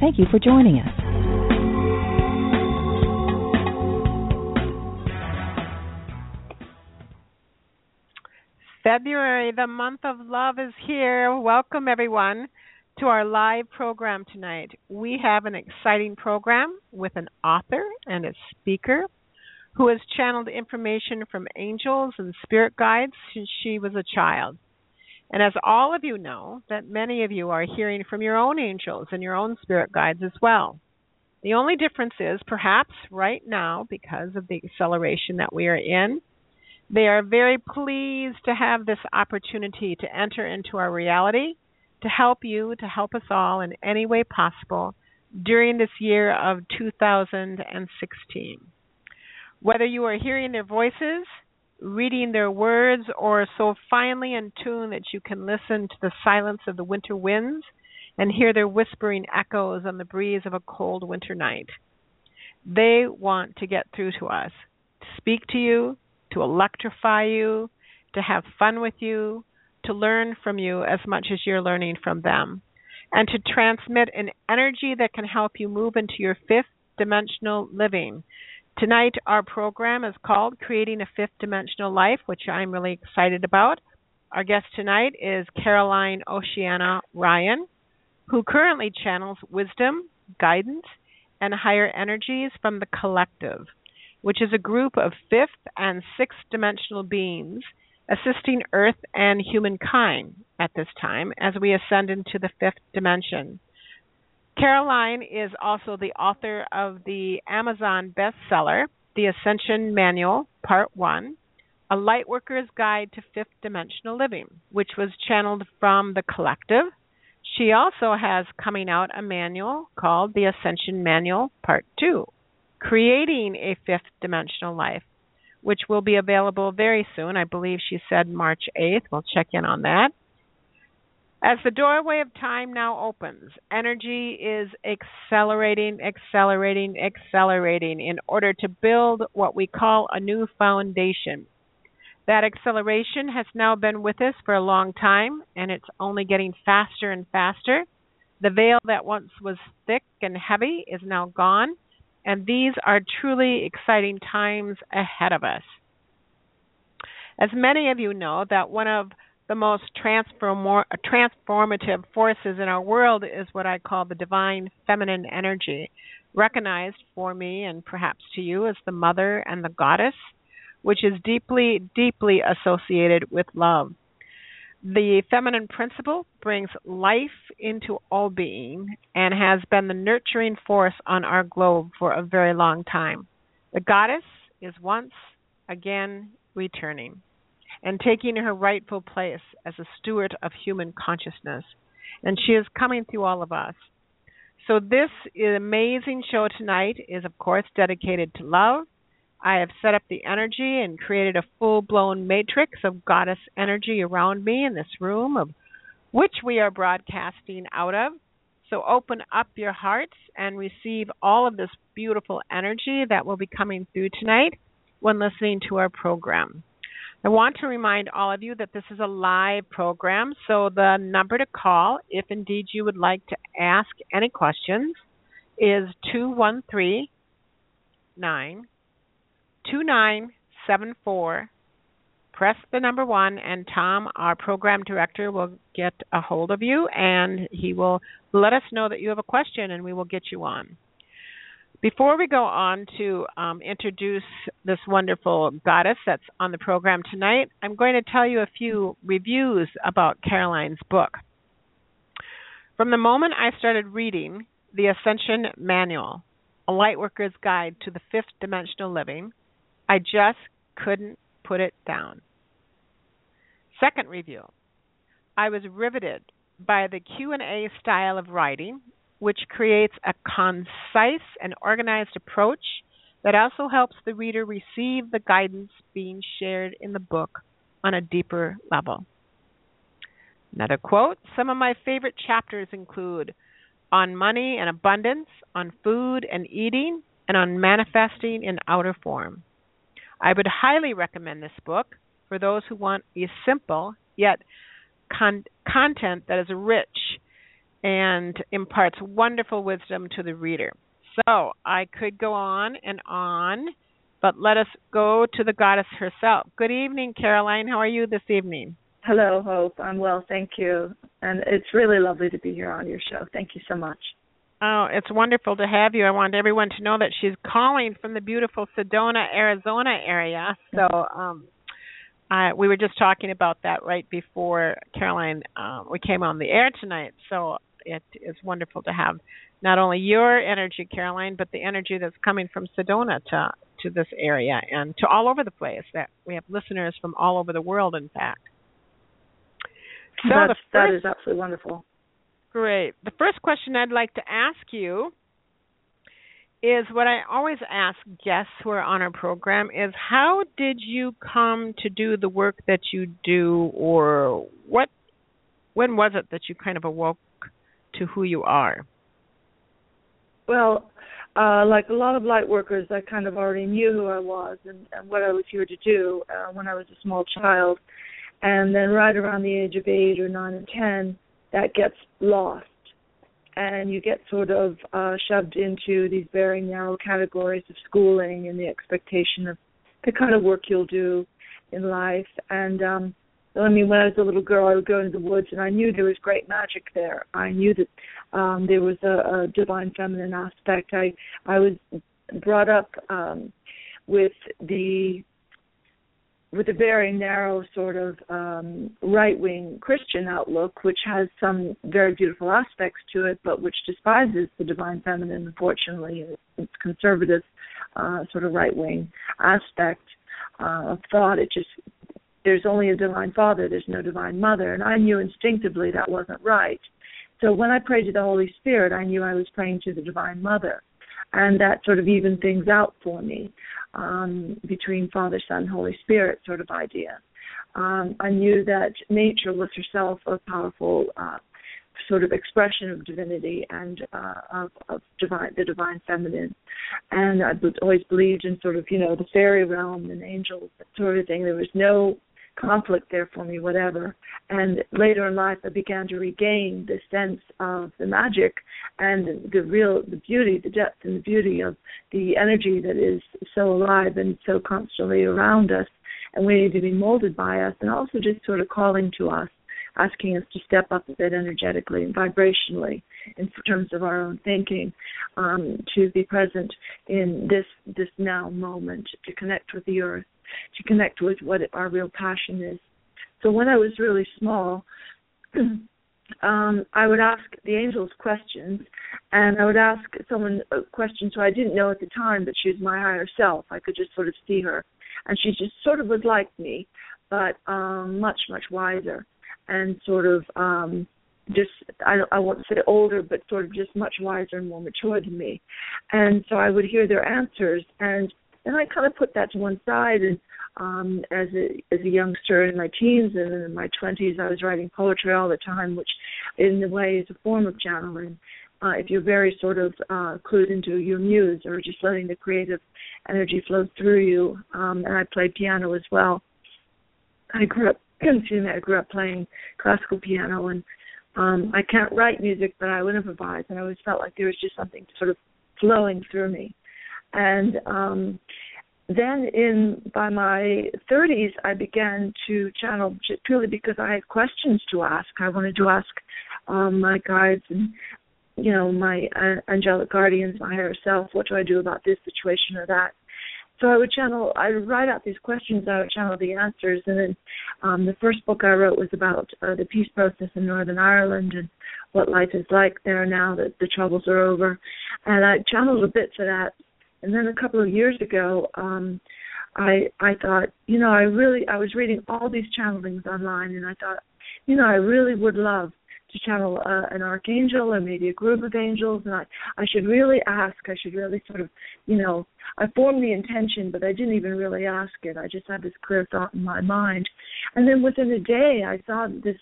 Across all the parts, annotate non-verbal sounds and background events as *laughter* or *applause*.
Thank you for joining us. February, the month of love, is here. Welcome, everyone, to our live program tonight. We have an exciting program with an author and a speaker who has channeled information from angels and spirit guides since she was a child. And as all of you know, that many of you are hearing from your own angels and your own spirit guides as well. The only difference is perhaps right now, because of the acceleration that we are in, they are very pleased to have this opportunity to enter into our reality, to help you, to help us all in any way possible during this year of 2016. Whether you are hearing their voices, reading their words, or so finely in tune that you can listen to the silence of the winter winds and hear their whispering echoes on the breeze of a cold winter night. They want to get through to us, to speak to you, to electrify you, to have fun with you, to learn from you as much as you're learning from them, and to transmit an energy that can help you move into your fifth dimensional living Tonight, our program is called Creating a Fifth Dimensional Life, which I'm really excited about. Our guest tonight is Caroline Oceana Ryan, who currently channels wisdom, guidance, and higher energies from the collective, which is a group of fifth and sixth dimensional beings assisting Earth and humankind at this time as we ascend into the fifth dimension. Caroline is also the author of the Amazon bestseller, The Ascension Manual, Part 1, A Lightworker's Guide to Fifth Dimensional Living, which was channeled from The Collective. She also has coming out a manual called The Ascension Manual, Part 2, Creating a Fifth Dimensional Life, which will be available very soon. I believe she said March 8th. We'll check in on that. As the doorway of time now opens, energy is accelerating, accelerating, accelerating in order to build what we call a new foundation. That acceleration has now been with us for a long time, and it's only getting faster and faster. The veil that once was thick and heavy is now gone, and these are truly exciting times ahead of us. As many of you know, that one of the most transform- transformative forces in our world is what I call the divine feminine energy, recognized for me and perhaps to you as the mother and the goddess, which is deeply, deeply associated with love. The feminine principle brings life into all being and has been the nurturing force on our globe for a very long time. The goddess is once again returning and taking her rightful place as a steward of human consciousness. And she is coming through all of us. So, this amazing show tonight is, of course, dedicated to love. I have set up the energy and created a full blown matrix of goddess energy around me in this room, of which we are broadcasting out of. So, open up your hearts and receive all of this beautiful energy that will be coming through tonight when listening to our program. I want to remind all of you that this is a live program, so the number to call, if indeed you would like to ask any questions, is 213 2974. Press the number one, and Tom, our program director, will get a hold of you and he will let us know that you have a question and we will get you on. Before we go on to um, introduce this wonderful goddess that's on the program tonight, I'm going to tell you a few reviews about Caroline's book. From the moment I started reading the Ascension Manual, A Lightworker's Guide to the Fifth Dimensional Living, I just couldn't put it down. Second review, I was riveted by the Q&A style of writing which creates a concise and organized approach that also helps the reader receive the guidance being shared in the book on a deeper level. Another quote Some of my favorite chapters include on money and abundance, on food and eating, and on manifesting in outer form. I would highly recommend this book for those who want a simple yet con- content that is rich and imparts wonderful wisdom to the reader. So I could go on and on, but let us go to the goddess herself. Good evening, Caroline. How are you this evening? Hello, Hope. I'm well, thank you. And it's really lovely to be here on your show. Thank you so much. Oh, it's wonderful to have you. I want everyone to know that she's calling from the beautiful Sedona, Arizona area. So, um I, we were just talking about that right before Caroline um, we came on the air tonight. So it is wonderful to have not only your energy, Caroline, but the energy that's coming from Sedona to to this area and to all over the place. That we have listeners from all over the world, in fact. So first, that is absolutely wonderful. Great. The first question I'd like to ask you is what I always ask guests who are on our program is how did you come to do the work that you do or what when was it that you kind of awoke to who you are? Well, uh, like a lot of light workers, I kind of already knew who I was and, and what I was here to do uh, when I was a small child and then right around the age of eight or nine or ten, that gets lost, and you get sort of uh, shoved into these very narrow categories of schooling and the expectation of the kind of work you'll do in life. And um, I mean, when I was a little girl, I would go into the woods, and I knew there was great magic there. I knew that um, there was a, a divine feminine aspect. I I was brought up um, with the with a very narrow sort of um, right wing Christian outlook, which has some very beautiful aspects to it, but which despises the divine feminine, unfortunately, its conservative uh, sort of right wing aspect uh, of thought. It just there's only a divine father, there's no divine mother, and I knew instinctively that wasn't right. So when I prayed to the Holy Spirit, I knew I was praying to the divine mother and that sort of evened things out for me um, between Father, Son, Holy Spirit sort of idea. Um, I knew that nature was herself a powerful uh, sort of expression of divinity and uh, of, of divine, the divine feminine. And I always believed in sort of, you know, the fairy realm and angels, that sort of thing. There was no conflict there for me, whatever. And later in life, I began to regain the sense of the magic and the real, the beauty, the depth and the beauty of the energy that is so alive and so constantly around us, and waiting to be molded by us, and also just sort of calling to us asking us to step up a bit energetically and vibrationally in terms of our own thinking, um, to be present in this this now moment, to connect with the earth, to connect with what our real passion is. So when I was really small, *clears throat* um, I would ask the angels questions, and I would ask someone a question who I didn't know at the time, but she was my higher self. I could just sort of see her, and she just sort of was like me, but um, much much wiser, and sort of um, just I, I won't say older, but sort of just much wiser and more mature than me. And so I would hear their answers, and and I kind of put that to one side. And um, as a as a youngster in my teens and in my twenties, I was writing poetry all the time, which in a way is a form of channeling. Uh, if you're very sort of uh, clued into your muse or just letting the creative energy flow through you. Um, and I played piano as well. I grew up, *clears throat* excuse me, I grew up playing classical piano, and um, I can't write music, but I would improvise, and I always felt like there was just something sort of flowing through me. And um then in by my 30s i began to channel purely because i had questions to ask. I wanted to ask um my guides and you know my uh, angelic guardians my higher self what do i do about this situation or that so I would channel, I would write out these questions, I would channel the answers, and then um, the first book I wrote was about uh, the peace process in Northern Ireland and what life is like there now that the troubles are over, and I channeled a bit for that. And then a couple of years ago, um, I I thought, you know, I really I was reading all these channelings online, and I thought, you know, I really would love to channel uh, an archangel or maybe a group of angels, and I I should really ask. I should really sort of, you know, I formed the intention, but I didn't even really ask it. I just had this clear thought in my mind, and then within a day, I saw this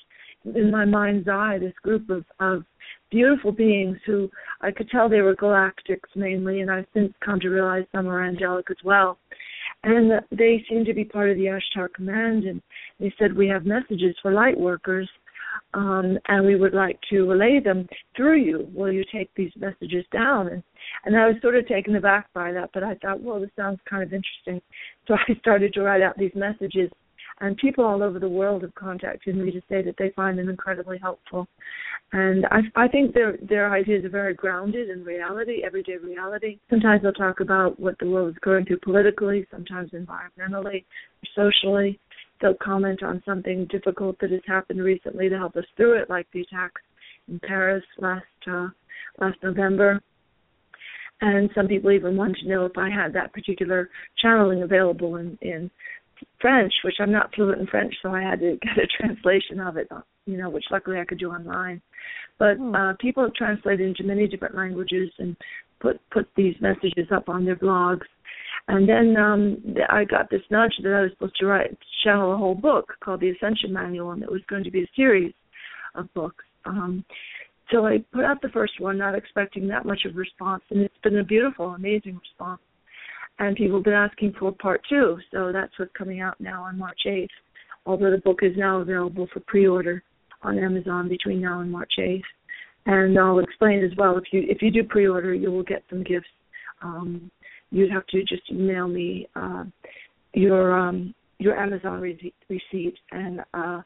in my mind's eye this group of of beautiful beings who I could tell they were galactics mainly, and I've since come to realize some are angelic as well. And they seemed to be part of the Ashtar Command, and they said we have messages for light workers, um, and we would like to relay them through you. Will you take these messages down? And and I was sort of taken aback by that, but I thought, well, this sounds kind of interesting. So I started to write out these messages and people all over the world have contacted me to say that they find them incredibly helpful. And I, I think their their ideas are very grounded in reality, everyday reality. Sometimes they'll talk about what the world is going through politically, sometimes environmentally, socially. They'll comment on something difficult that has happened recently to help us through it, like the attacks in Paris last uh, last November. And some people even want to know if I had that particular channeling available in, in French, which I'm not fluent in French, so I had to *laughs* get a translation of it, you know, which luckily I could do online. But hmm. uh, people have translated into many different languages and put put these messages up on their blogs. And then um I got this nudge that I was supposed to write channel a whole book called the Ascension Manual, and it was going to be a series of books. Um, so I put out the first one, not expecting that much of a response, and it's been a beautiful, amazing response and people have been asking for part two. So that's what's coming out now on March 8th. Although the book is now available for pre-order on Amazon between now and March 8th. And I'll explain as well. If you if you do pre-order, you will get some gifts. Um, you'd have to just email me uh, your um, your Amazon receipt, receipt and uh,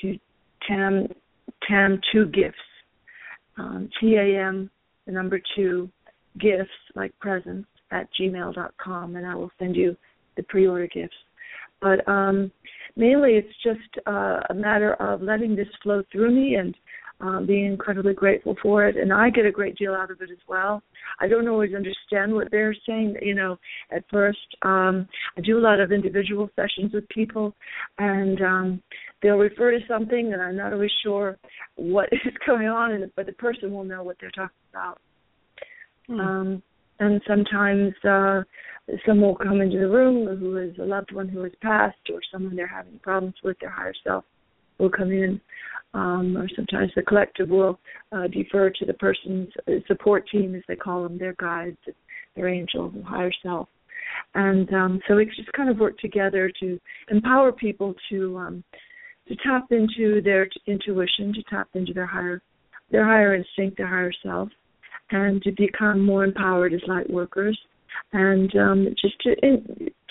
to Tam Tam two gifts. Um, T A M the number two gifts like presents at gmail.com, and I will send you the pre-order gifts. But um, mainly, it's just uh, a matter of letting this flow through me and um, being incredibly grateful for it. And I get a great deal out of it as well. I don't always understand what they're saying. You know, at first, um, I do a lot of individual sessions with people, and um, they'll refer to something, and I'm not always sure what *laughs* is going on, and, but the person will know what they're talking about. Hmm. Um, and sometimes uh someone will come into the room who is a loved one who has passed or someone they're having problems with their higher self will come in um or sometimes the collective will uh defer to the person's support team as they call them their guides their angels and higher self. And um so we just kind of work together to empower people to um to tap into their intuition to tap into their higher their higher instinct their higher self and to become more empowered as light workers. And um just to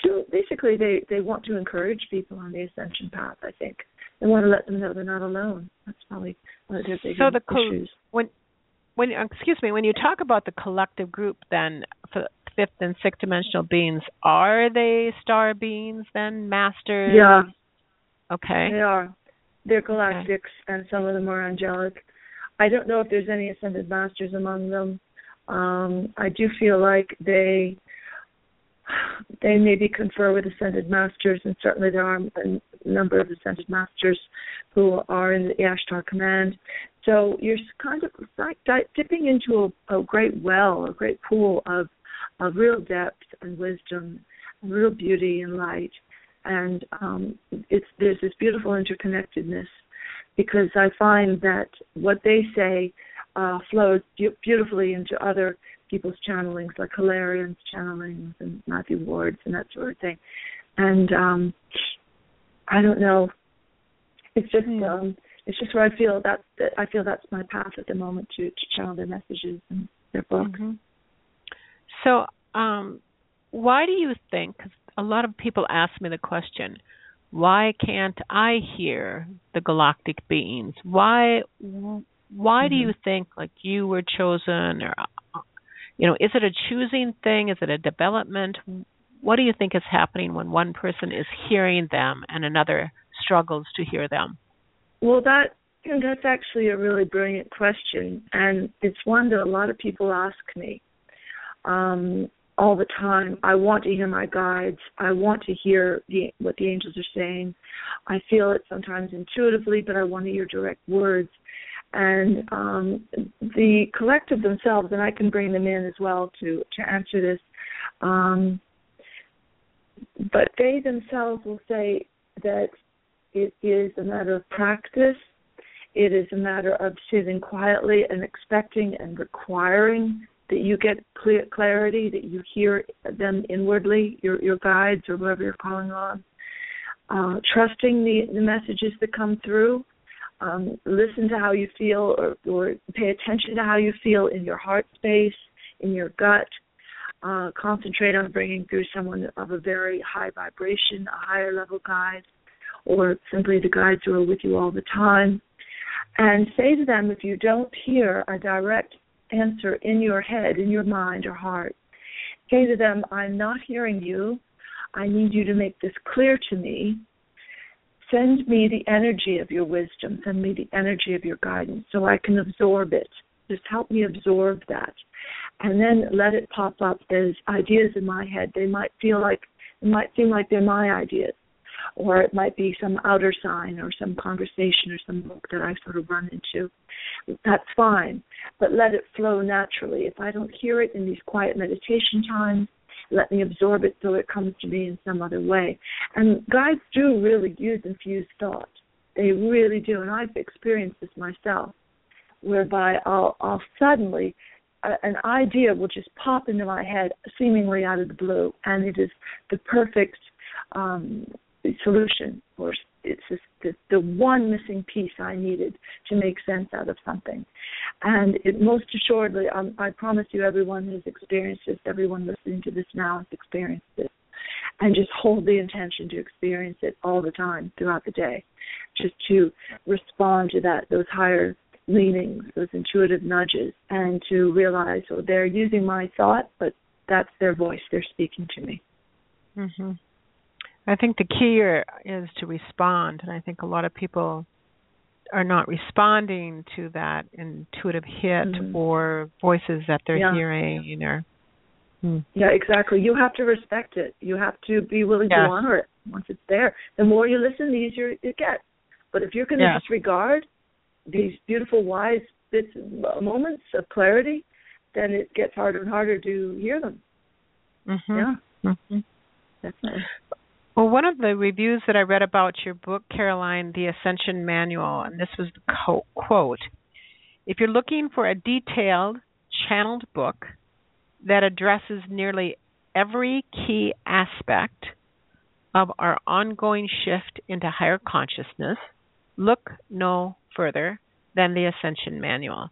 to basically they they want to encourage people on the ascension path i think they want to let them know they're not alone. That's probably one of their big so the co- issues. when when excuse me when you talk about the collective group then for fifth and sixth dimensional beings are they star beings then masters? Yeah. Okay. They are. They're galactics okay. and some of them are angelic. I don't know if there's any ascended masters among them. Um, I do feel like they they maybe confer with ascended masters, and certainly there are number of ascended masters who are in the Ashtar command. So you're kind of dipping into a, a great well, a great pool of of real depth and wisdom, and real beauty and light, and um, it's there's this beautiful interconnectedness because I find that what they say uh, flows be- beautifully into other people's channelings, like Hilarion's channelings and Matthew Ward's and that sort of thing. And um, I don't know. It's just mm. um, it's just where I feel that, that I feel that's my path at the moment to to channel their messages and their books. Mm-hmm. So, um, why do you think? Cause a lot of people ask me the question why can't I hear the galactic beings? Why why mm-hmm. do you think like you were chosen or you know, is it a choosing thing? Is it a development? What do you think is happening when one person is hearing them and another struggles to hear them? Well, that that's actually a really brilliant question, and it's one that a lot of people ask me. Um, all the time. I want to hear my guides. I want to hear the, what the angels are saying. I feel it sometimes intuitively, but I want to hear direct words. And um, the collective themselves, and I can bring them in as well to to answer this. Um, but they themselves will say that it is a matter of practice. It is a matter of sitting quietly and expecting and requiring that you get clear clarity, that you hear them inwardly, your your guides or whoever you're calling on. Uh, trusting the, the messages that come through. Um, listen to how you feel or, or pay attention to how you feel in your heart space, in your gut. Uh, concentrate on bringing through someone of a very high vibration, a higher level guide, or simply the guides who are with you all the time. And say to them if you don't hear a direct answer in your head, in your mind or heart, say to them, I'm not hearing you. I need you to make this clear to me. Send me the energy of your wisdom. Send me the energy of your guidance so I can absorb it. Just help me absorb that. And then let it pop up as ideas in my head. They might feel like it might seem like they're my ideas or it might be some outer sign or some conversation or some book that I sort of run into. That's fine, but let it flow naturally. If I don't hear it in these quiet meditation times, let me absorb it so it comes to me in some other way. And guides do really use infused thought. They really do, and I've experienced this myself, whereby I'll, I'll suddenly an idea will just pop into my head seemingly out of the blue and it is the perfect um solution or it's just the, the one missing piece I needed to make sense out of something. And it most assuredly, um, I promise you, everyone has experienced this. Everyone listening to this now has experienced this. And just hold the intention to experience it all the time throughout the day, just to respond to that those higher leanings, those intuitive nudges, and to realize, oh, they're using my thought, but that's their voice. They're speaking to me. Mm-hmm. I think the key is to respond, and I think a lot of people are not responding to that intuitive hit mm-hmm. or voices that they're yeah. hearing or hmm. yeah exactly you have to respect it you have to be willing to honor it once it's there the more you listen the easier it gets but if you're going to disregard these beautiful wise bits moments of clarity then it gets harder and harder to hear them mm-hmm. yeah mm-hmm. definitely well, one of the reviews that I read about your book, Caroline, The Ascension Manual, and this was the co- quote If you're looking for a detailed, channeled book that addresses nearly every key aspect of our ongoing shift into higher consciousness, look no further than the Ascension Manual.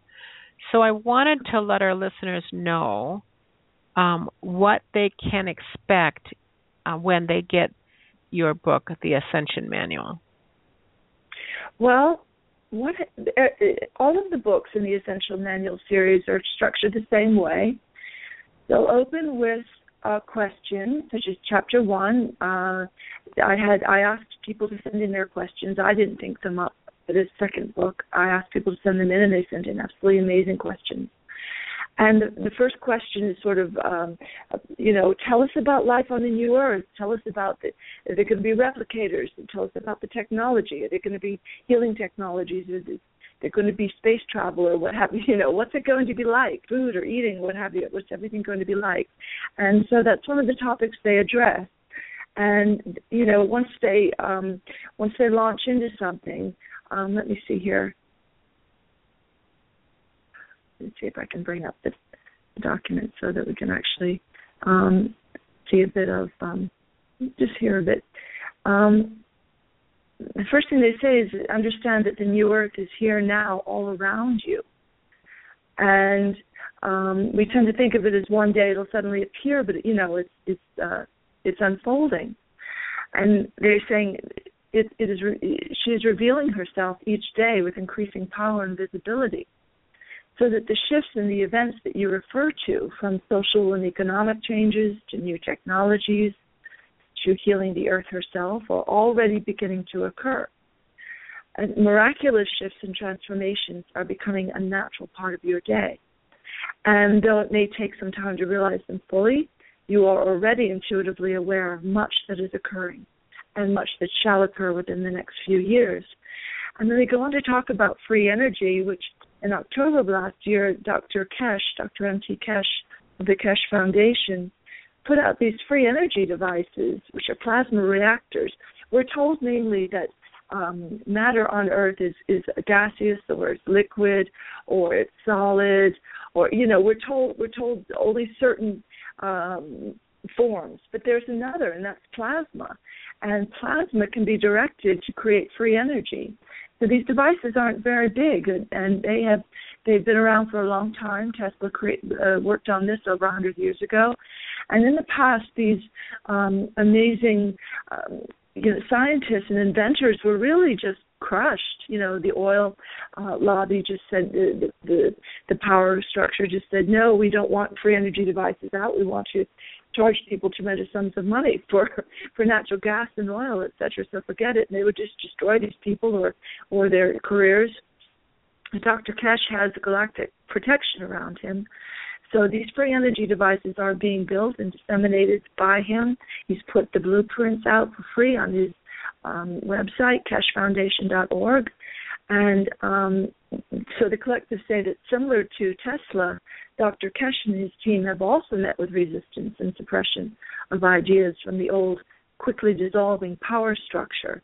So I wanted to let our listeners know um, what they can expect uh, when they get your book, The Ascension Manual? Well, what uh, all of the books in the Ascension Manual series are structured the same way. They'll open with a question, such as chapter one. Uh, I had I asked people to send in their questions. I didn't think them up for this second book. I asked people to send them in, and they sent in absolutely amazing questions. And the, first question is sort of, um, you know, tell us about life on the new earth. Tell us about the, are there going to be replicators? Tell us about the technology. Are there going to be healing technologies? Are there going to be space travel or what have you? *laughs* You know, what's it going to be like? Food or eating, what have you? What's everything going to be like? And so that's one of the topics they address. And you know, once they um, once they launch into something, um, let me see here. Let's see if I can bring up this document so that we can actually um, see a bit of um, just hear a bit. Um, the first thing they say is understand that the new earth is here now, all around you, and um, we tend to think of it as one day it'll suddenly appear, but you know it's it's uh, it's unfolding, and they're saying it, it is re- she is revealing herself each day with increasing power and visibility so that the shifts in the events that you refer to, from social and economic changes to new technologies to healing the earth herself, are already beginning to occur. And miraculous shifts and transformations are becoming a natural part of your day. And though it may take some time to realize them fully, you are already intuitively aware of much that is occurring and much that shall occur within the next few years. And then they go on to talk about free energy, which in October of last year, Dr. Keshe, Dr. M.T. Keshe of the Keshe Foundation, put out these free energy devices, which are plasma reactors. We're told mainly that um, matter on Earth is is gaseous, or it's liquid, or it's solid, or you know, we're told we're told only certain um, forms. But there's another, and that's plasma, and plasma can be directed to create free energy. So these devices aren't very big, and, and they have they've been around for a long time. Tesla create, uh, worked on this over 100 years ago, and in the past, these um, amazing um, you know, scientists and inventors were really just crushed. You know, the oil uh, lobby just said the, the the power structure just said no, we don't want free energy devices out. We want to charge people tremendous sums of money *laughs* for for natural gas and oil, et cetera. So forget it. And they would just destroy these people or or their careers. Dr. Keshe has galactic protection around him. So these free energy devices are being built and disseminated by him. He's put the blueprints out for free on his um, website, keshefoundation.org. And um, so the collective say that similar to Tesla, Dr. Keshe and his team have also met with resistance and suppression of ideas from the old, quickly dissolving power structure,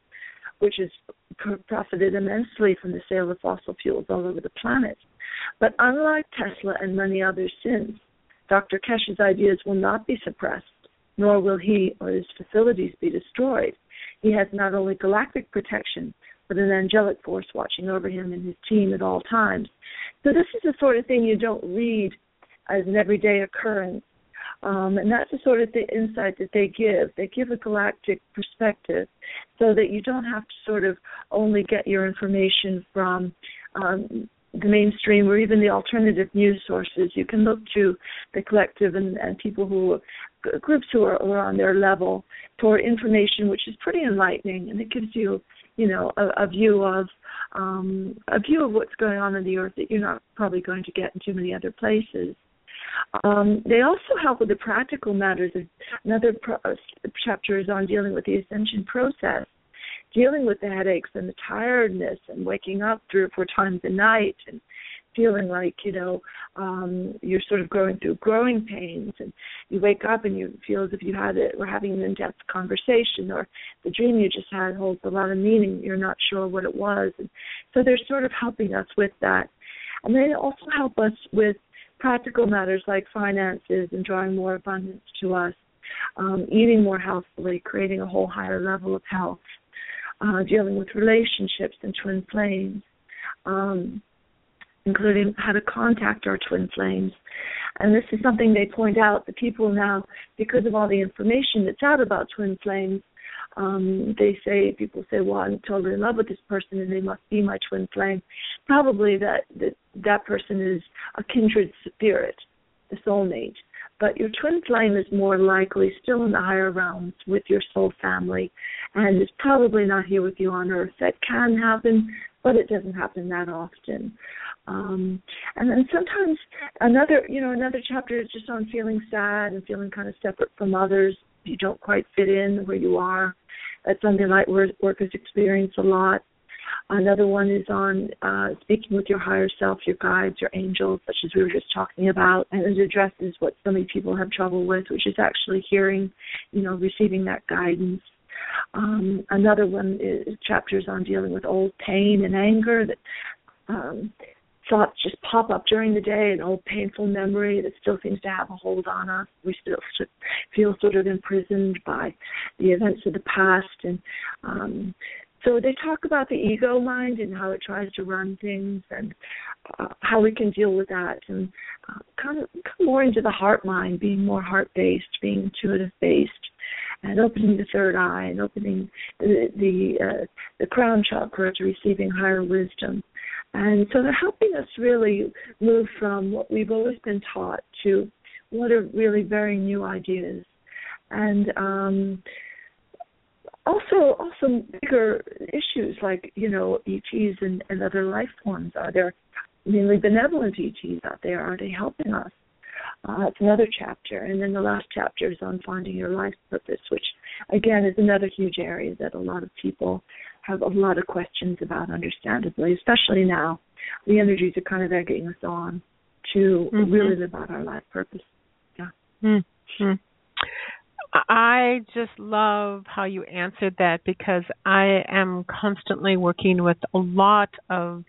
which has profited immensely from the sale of fossil fuels all over the planet. But unlike Tesla and many others since, Dr. Keshe's ideas will not be suppressed, nor will he or his facilities be destroyed. He has not only galactic protection, but an angelic force watching over him and his team at all times. So this is the sort of thing you don't read as an everyday occurrence. Um, and that's the sort of the insight that they give. They give a galactic perspective so that you don't have to sort of only get your information from um, the mainstream or even the alternative news sources. You can look to the collective and, and people who groups who are, are on their level for information which is pretty enlightening and it gives you you know a, a view of um, a view of what's going on in the earth that you're not probably going to get in too many other places. Um, they also help with the practical matters. Another pro- uh, chapter is on dealing with the ascension process dealing with the headaches and the tiredness and waking up three or four times a night and feeling like you know um you're sort of going through growing pains and you wake up and you feel as if you had it we're having an in-depth conversation or the dream you just had holds a lot of meaning you're not sure what it was. And so they're sort of helping us with that. And they also help us with practical matters like finances and drawing more abundance to us um, eating more healthfully creating a whole higher level of health uh, dealing with relationships and twin flames, um, including how to contact our twin flames. And this is something they point out that people now, because of all the information that's out about twin flames, um, they say people say, "Well, I'm totally in love with this person, and they must be my twin flame." Probably that that that person is a kindred spirit, the soulmate, but your twin flame is more likely still in the higher realms with your soul family and is probably not here with you on earth. That can happen, but it doesn't happen that often. Um, and then sometimes another, you know, another chapter is just on feeling sad and feeling kind of separate from others. You don't quite fit in where you are. That's something light workers experience a lot. Another one is on uh, speaking with your higher self, your guides, your angels, such as we were just talking about, and it addresses what so many people have trouble with, which is actually hearing, you know, receiving that guidance. Um, another one is chapters on dealing with old pain and anger that um, thoughts just pop up during the day, an old painful memory that still seems to have a hold on us. We still feel sort of imprisoned by the events of the past, and um, so they talk about the ego mind and how it tries to run things and uh, how we can deal with that and uh, kind of come more into the heart mind, being more heart based, being intuitive based, and opening the third eye and opening the the, uh, the crown chakra to receiving higher wisdom. And so they're helping us really move from what we've always been taught to what are really very new ideas. And um, also also bigger issues like you know ETs and, and other life forms. Are there mainly benevolent ETs out there? Are they helping us? Uh, it's another chapter, and then the last chapter is on finding your life purpose, which again is another huge area that a lot of people have a lot of questions about, understandably, especially now. The energies are kind of egging us on to mm-hmm. really live out our life purpose. Yeah. Mm-hmm. I just love how you answered that because I am constantly working with a lot of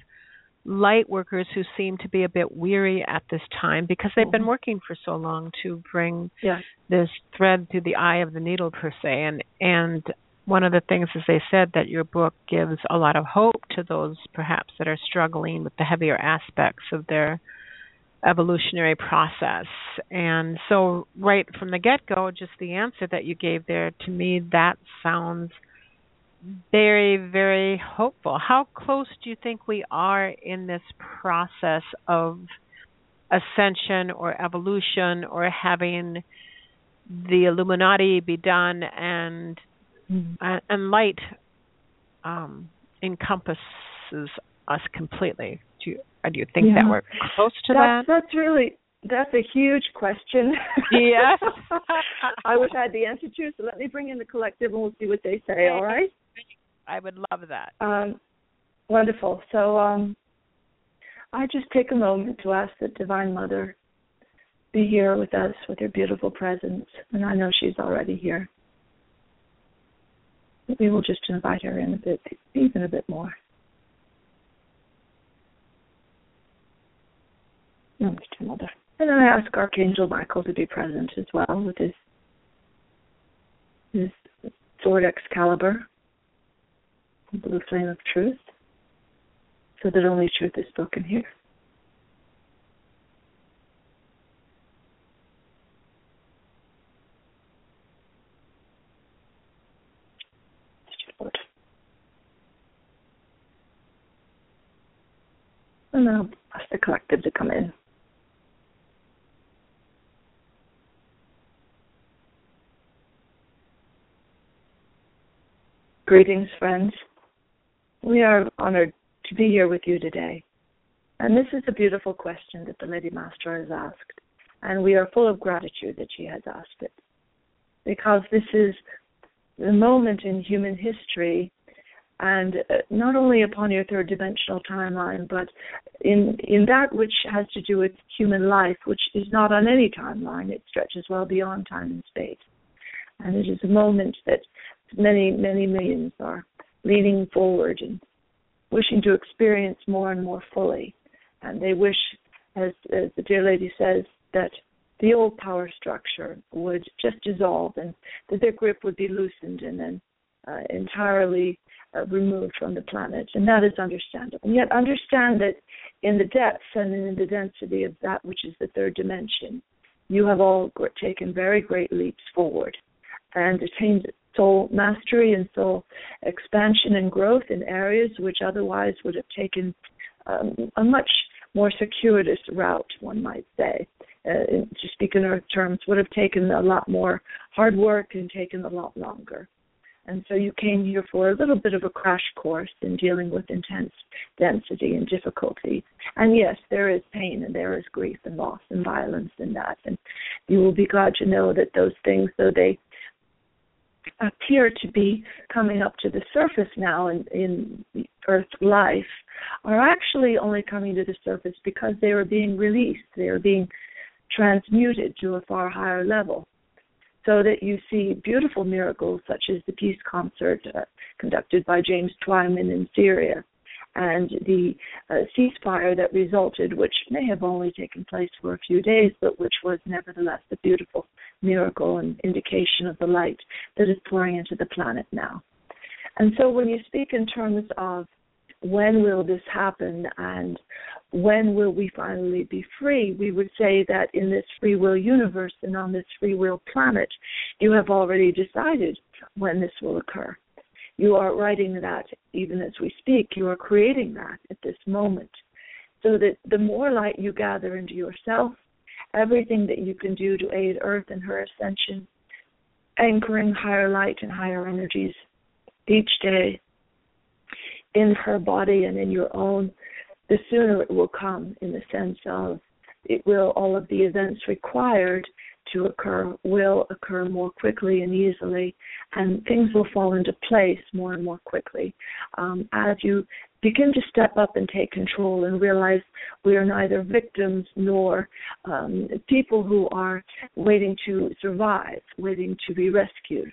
light workers who seem to be a bit weary at this time because they've been mm-hmm. working for so long to bring yes. this thread through the eye of the needle per se and and one of the things as they said that your book gives a lot of hope to those perhaps that are struggling with the heavier aspects of their evolutionary process. And so, right from the get go, just the answer that you gave there, to me, that sounds very, very hopeful. How close do you think we are in this process of ascension or evolution or having the Illuminati be done and mm-hmm. and light um, encompasses us completely? Do you, do you think yeah. that we're close to that's, that? That's really that's a huge question. *laughs* Yes. *laughs* I wish I had the answer to, so let me bring in the collective and we'll see what they say, *laughs* all right? I would love that. Um, wonderful. So um, I just take a moment to ask the Divine Mother be here with us with her beautiful presence, and I know she's already here. We will just invite her in a bit, even a bit more. Namaste, Mother. And then I ask Archangel Michael to be present as well with his his sword Excalibur, the flame of truth, so that only truth is spoken here. And I'll ask the collective to come in. Greetings, friends. We are honored to be here with you today. And this is a beautiful question that the Lady Master has asked. And we are full of gratitude that she has asked it. Because this is the moment in human history, and uh, not only upon your third dimensional timeline, but in, in that which has to do with human life, which is not on any timeline, it stretches well beyond time and space. And it is a moment that many, many millions are leaning forward and wishing to experience more and more fully. And they wish, as, as the dear lady says, that the old power structure would just dissolve and that their grip would be loosened and then uh, entirely uh, removed from the planet. And that is understandable. And yet, understand that in the depths and in the density of that which is the third dimension, you have all taken very great leaps forward and attained soul mastery and soul expansion and growth in areas which otherwise would have taken um, a much more circuitous route, one might say. Uh, to speak in earth terms, would have taken a lot more hard work and taken a lot longer. And so you came here for a little bit of a crash course in dealing with intense density and difficulty. And yes, there is pain and there is grief and loss and violence in that. And you will be glad to know that those things, though they appear to be coming up to the surface now in, in Earth life are actually only coming to the surface because they are being released, they are being transmuted to a far higher level. So that you see beautiful miracles such as the peace concert uh, conducted by James Twyman in Syria, and the uh, ceasefire that resulted, which may have only taken place for a few days, but which was nevertheless a beautiful miracle and indication of the light that is pouring into the planet now. And so when you speak in terms of when will this happen and when will we finally be free, we would say that in this free will universe and on this free will planet, you have already decided when this will occur. You are writing that even as we speak. You are creating that at this moment. So that the more light you gather into yourself, everything that you can do to aid Earth in her ascension, anchoring higher light and higher energies each day in her body and in your own, the sooner it will come in the sense of it will all of the events required to occur will occur more quickly and easily, and things will fall into place more and more quickly um, as you begin to step up and take control and realize we are neither victims nor um, people who are waiting to survive, waiting to be rescued.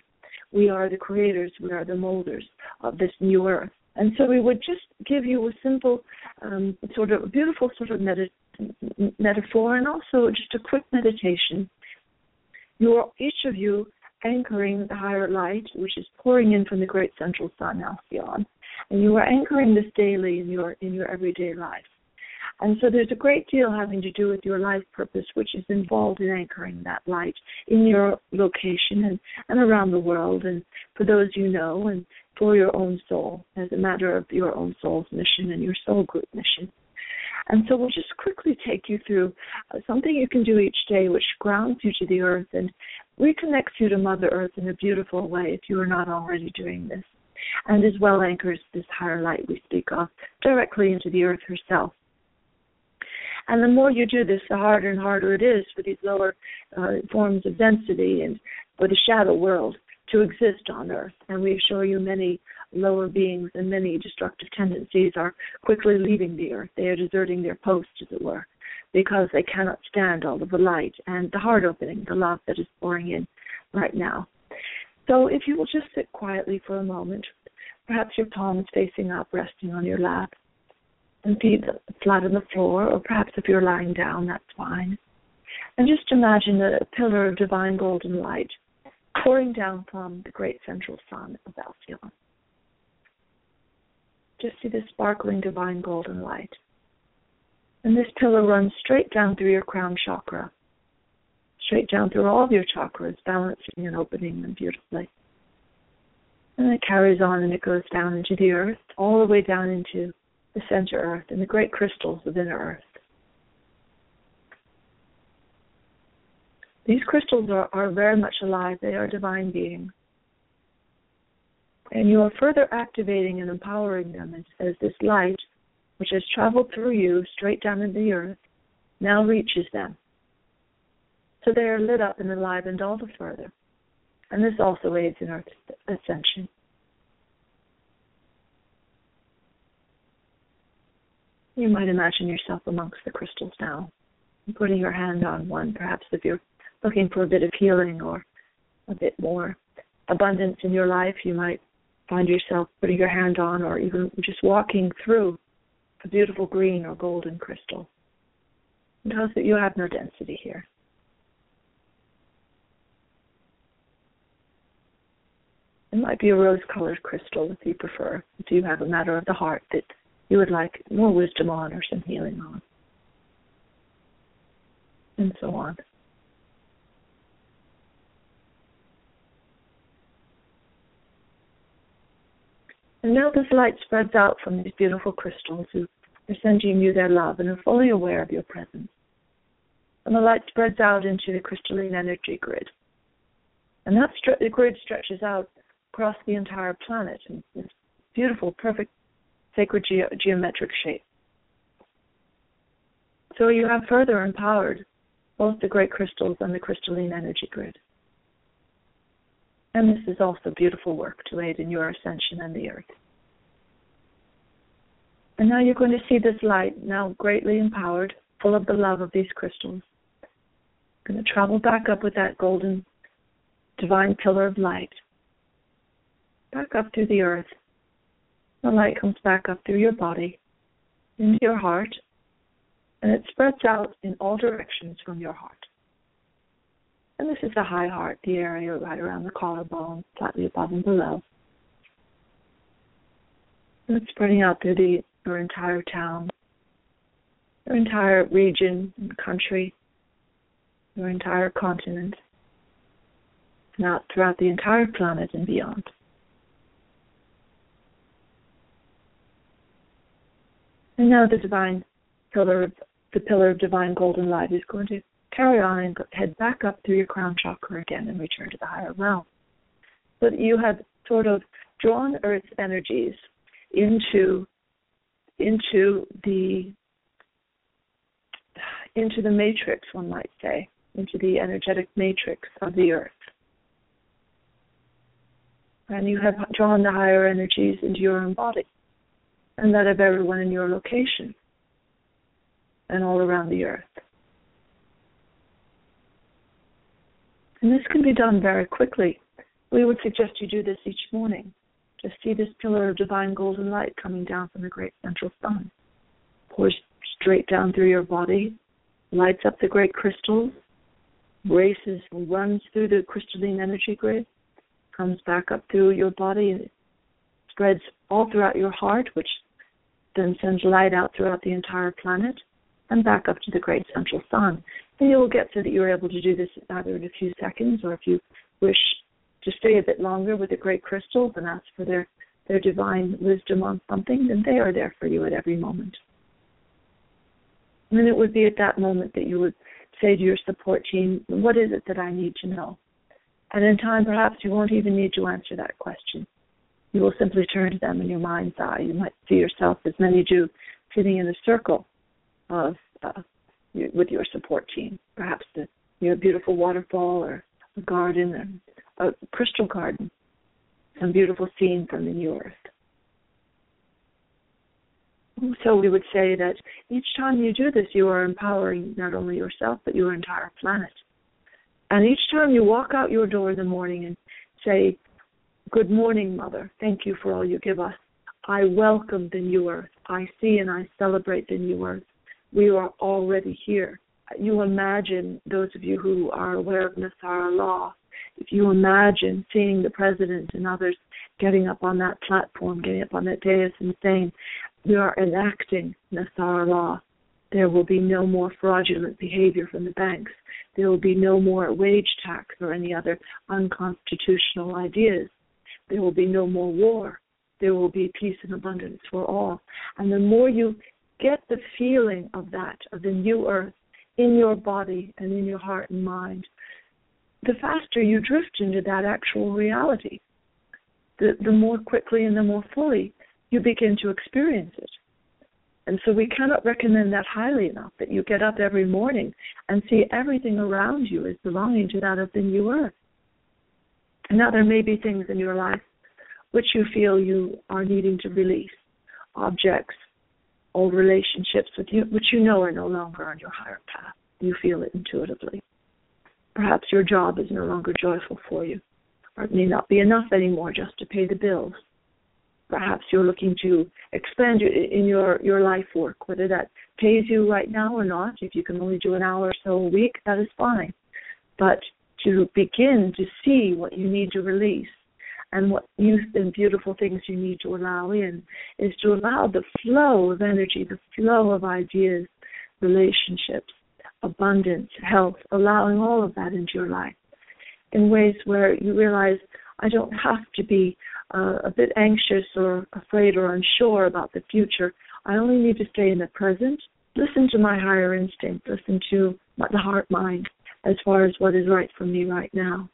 We are the creators, we are the molders of this new earth. And so we would just give you a simple, um, sort of beautiful sort of meta- metaphor and also just a quick meditation. You are each of you anchoring the higher light, which is pouring in from the great central sun, Alcyon, and you are anchoring this daily in your in your everyday life. And so there's a great deal having to do with your life purpose, which is involved in anchoring that light in your location and, and around the world, and for those you know, and for your own soul, as a matter of your own soul's mission and your soul group mission. And so we'll just quickly take you through uh, something you can do each day which grounds you to the earth and reconnects you to Mother Earth in a beautiful way if you are not already doing this. And as well anchors this higher light we speak of directly into the earth herself. And the more you do this, the harder and harder it is for these lower uh, forms of density and for the shadow world to exist on Earth. And we assure you many lower beings and many destructive tendencies are quickly leaving the Earth. They are deserting their post, as it were, because they cannot stand all of the light and the heart opening, the love that is pouring in right now. So if you will just sit quietly for a moment, perhaps your palms facing up, resting on your lap, and feet flat on the floor, or perhaps if you're lying down, that's fine. And just imagine a pillar of divine golden light pouring down from the great central sun of Alcyon. Just see the sparkling divine golden light. And this pillar runs straight down through your crown chakra, straight down through all of your chakras, balancing and opening them beautifully. And it carries on and it goes down into the earth, all the way down into the center earth and the great crystals within earth. These crystals are, are very much alive. They are divine beings. And you are further activating and empowering them as, as this light, which has traveled through you straight down into the earth, now reaches them. So they are lit up and enlivened all the further. And this also aids in our ascension. You might imagine yourself amongst the crystals now, putting your hand on one, perhaps if you're looking for a bit of healing or a bit more abundance in your life, you might find yourself putting your hand on or even just walking through a beautiful green or golden crystal. Notice that you have no density here. It might be a rose colored crystal if you prefer, if you have a matter of the heart that you would like more wisdom on or some healing on. And so on. And now this light spreads out from these beautiful crystals who are sending you their love and are fully aware of your presence. And the light spreads out into the crystalline energy grid. And that stre- grid stretches out across the entire planet in this beautiful, perfect, sacred ge- geometric shape. So you have further empowered both the great crystals and the crystalline energy grid. And this is also beautiful work to aid in your ascension and the earth. And now you're going to see this light, now greatly empowered, full of the love of these crystals. Going to travel back up with that golden, divine pillar of light. Back up through the earth. The light comes back up through your body, into your heart, and it spreads out in all directions from your heart. And this is the high heart, the area right around the collarbone, slightly above and below. And it's spreading out through the, your entire town, your entire region and country, your entire continent, and out throughout the entire planet and beyond. And now the divine pillar of the pillar of divine golden light is going to carry on and head back up through your crown chakra again and return to the higher realm. But you have sort of drawn Earth's energies into into the into the matrix, one might say, into the energetic matrix of the earth. And you have drawn the higher energies into your own body and that of everyone in your location and all around the earth. And this can be done very quickly. We would suggest you do this each morning. Just see this pillar of divine golden light coming down from the great central sun. Pours straight down through your body, lights up the great crystals, races, runs through the crystalline energy grid, comes back up through your body, and spreads all throughout your heart, which then sends light out throughout the entire planet and back up to the great central sun. And you will get so that you're able to do this either in a few seconds or if you wish to stay a bit longer with the great crystals and ask for their, their divine wisdom on something, then they are there for you at every moment. And then it would be at that moment that you would say to your support team, What is it that I need to know? And in time, perhaps you won't even need to answer that question. You will simply turn to them in your mind's eye. You might see yourself, as many do, sitting in a circle of uh, with your support team. Perhaps the you know, beautiful waterfall or a garden or a crystal garden, some beautiful scene from the new earth. So we would say that each time you do this, you are empowering not only yourself but your entire planet. And each time you walk out your door in the morning and say, Good morning, Mother. Thank you for all you give us. I welcome the new earth. I see and I celebrate the new earth. We are already here. You imagine, those of you who are aware of NESARA law, if you imagine seeing the president and others getting up on that platform, getting up on that dais and saying, We are enacting NESARA law. There will be no more fraudulent behavior from the banks. There will be no more wage tax or any other unconstitutional ideas there will be no more war. There will be peace and abundance for all. And the more you get the feeling of that, of the new earth, in your body and in your heart and mind, the faster you drift into that actual reality. The, the more quickly and the more fully you begin to experience it. And so we cannot recommend that highly enough that you get up every morning and see everything around you as belonging to that of the new earth. Now, there may be things in your life which you feel you are needing to release, objects, old relationships with you, which you know are no longer on your higher path. You feel it intuitively. Perhaps your job is no longer joyful for you, or it may not be enough anymore just to pay the bills. Perhaps you're looking to expand in your, your life work, whether that pays you right now or not. If you can only do an hour or so a week, that is fine. But to begin to see what you need to release and what new and beautiful things you need to allow in is to allow the flow of energy, the flow of ideas, relationships, abundance, health, allowing all of that into your life in ways where you realize I don't have to be uh, a bit anxious or afraid or unsure about the future. I only need to stay in the present, listen to my higher instinct, listen to the heart mind, as far as what is right for me right now.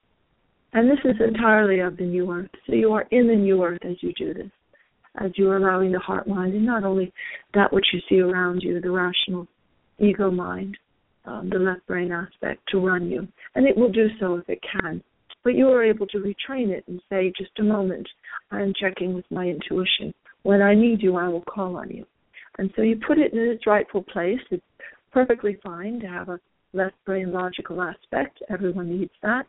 And this is entirely of the new earth. So you are in the new earth as you do this, as you are allowing the heart mind, and not only that which you see around you, the rational ego mind, um, the left brain aspect, to run you. And it will do so if it can. But you are able to retrain it and say, just a moment, I am checking with my intuition. When I need you, I will call on you. And so you put it in its rightful place. It's perfectly fine to have a left brain logical aspect. Everyone needs that.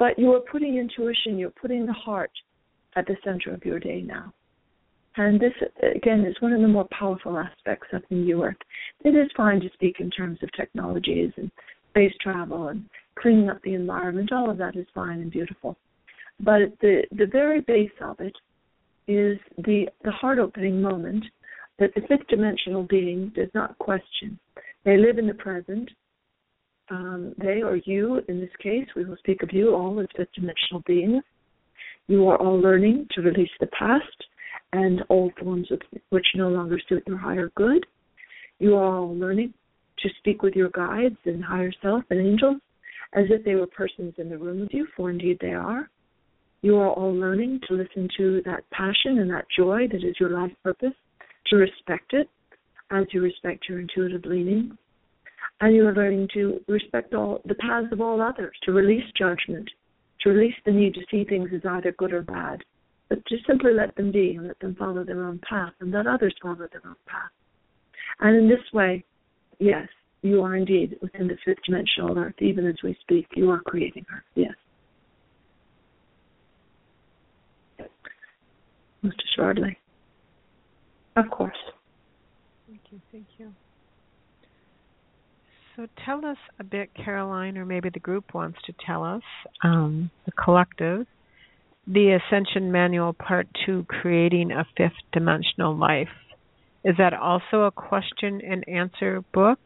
But you are putting intuition, you're putting the heart at the center of your day now. And this, again, is one of the more powerful aspects of the new earth. It is fine to speak in terms of technologies and space travel and cleaning up the environment. All of that is fine and beautiful. But the, the very base of it is the, the heart opening moment that the fifth dimensional being does not question. They live in the present, um, they or you, in this case, we will speak of you all as fifth dimensional beings. You are all learning to release the past and all forms which no longer suit your higher good. You are all learning to speak with your guides and higher self and angels as if they were persons in the room with you, for indeed they are. You are all learning to listen to that passion and that joy that is your life purpose, to respect it as you respect your intuitive leaning, and you are learning to respect all the paths of all others, to release judgment, to release the need to see things as either good or bad, but to simply let them be and let them follow their own path and let others follow their own path. And in this way, yes, you are indeed within the fifth dimensional earth, even as we speak. You are creating her, yes. Most assuredly. Of course. Thank you, thank you. So tell us a bit, Caroline, or maybe the group wants to tell us, um, the collective, the Ascension Manual Part 2 Creating a Fifth Dimensional Life. Is that also a question and answer book?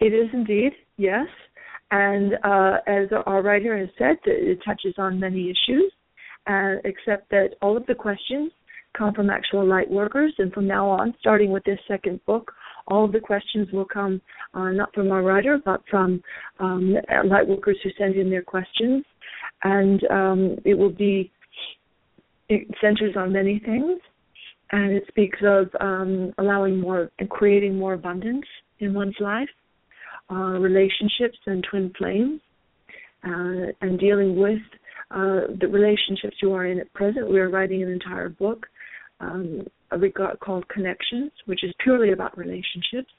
It is indeed, yes. And uh, as our writer has said, it touches on many issues, uh, except that all of the questions come from actual light workers. And from now on, starting with this second book, all the questions will come uh, not from our writer, but from um, light workers who send in their questions. And um, it will be, it centers on many things. And it speaks of um, allowing more and creating more abundance in one's life, uh, relationships and twin flames, uh, and dealing with uh, the relationships you are in at present. We are writing an entire book um, a regard called Connections, which is purely about relationships,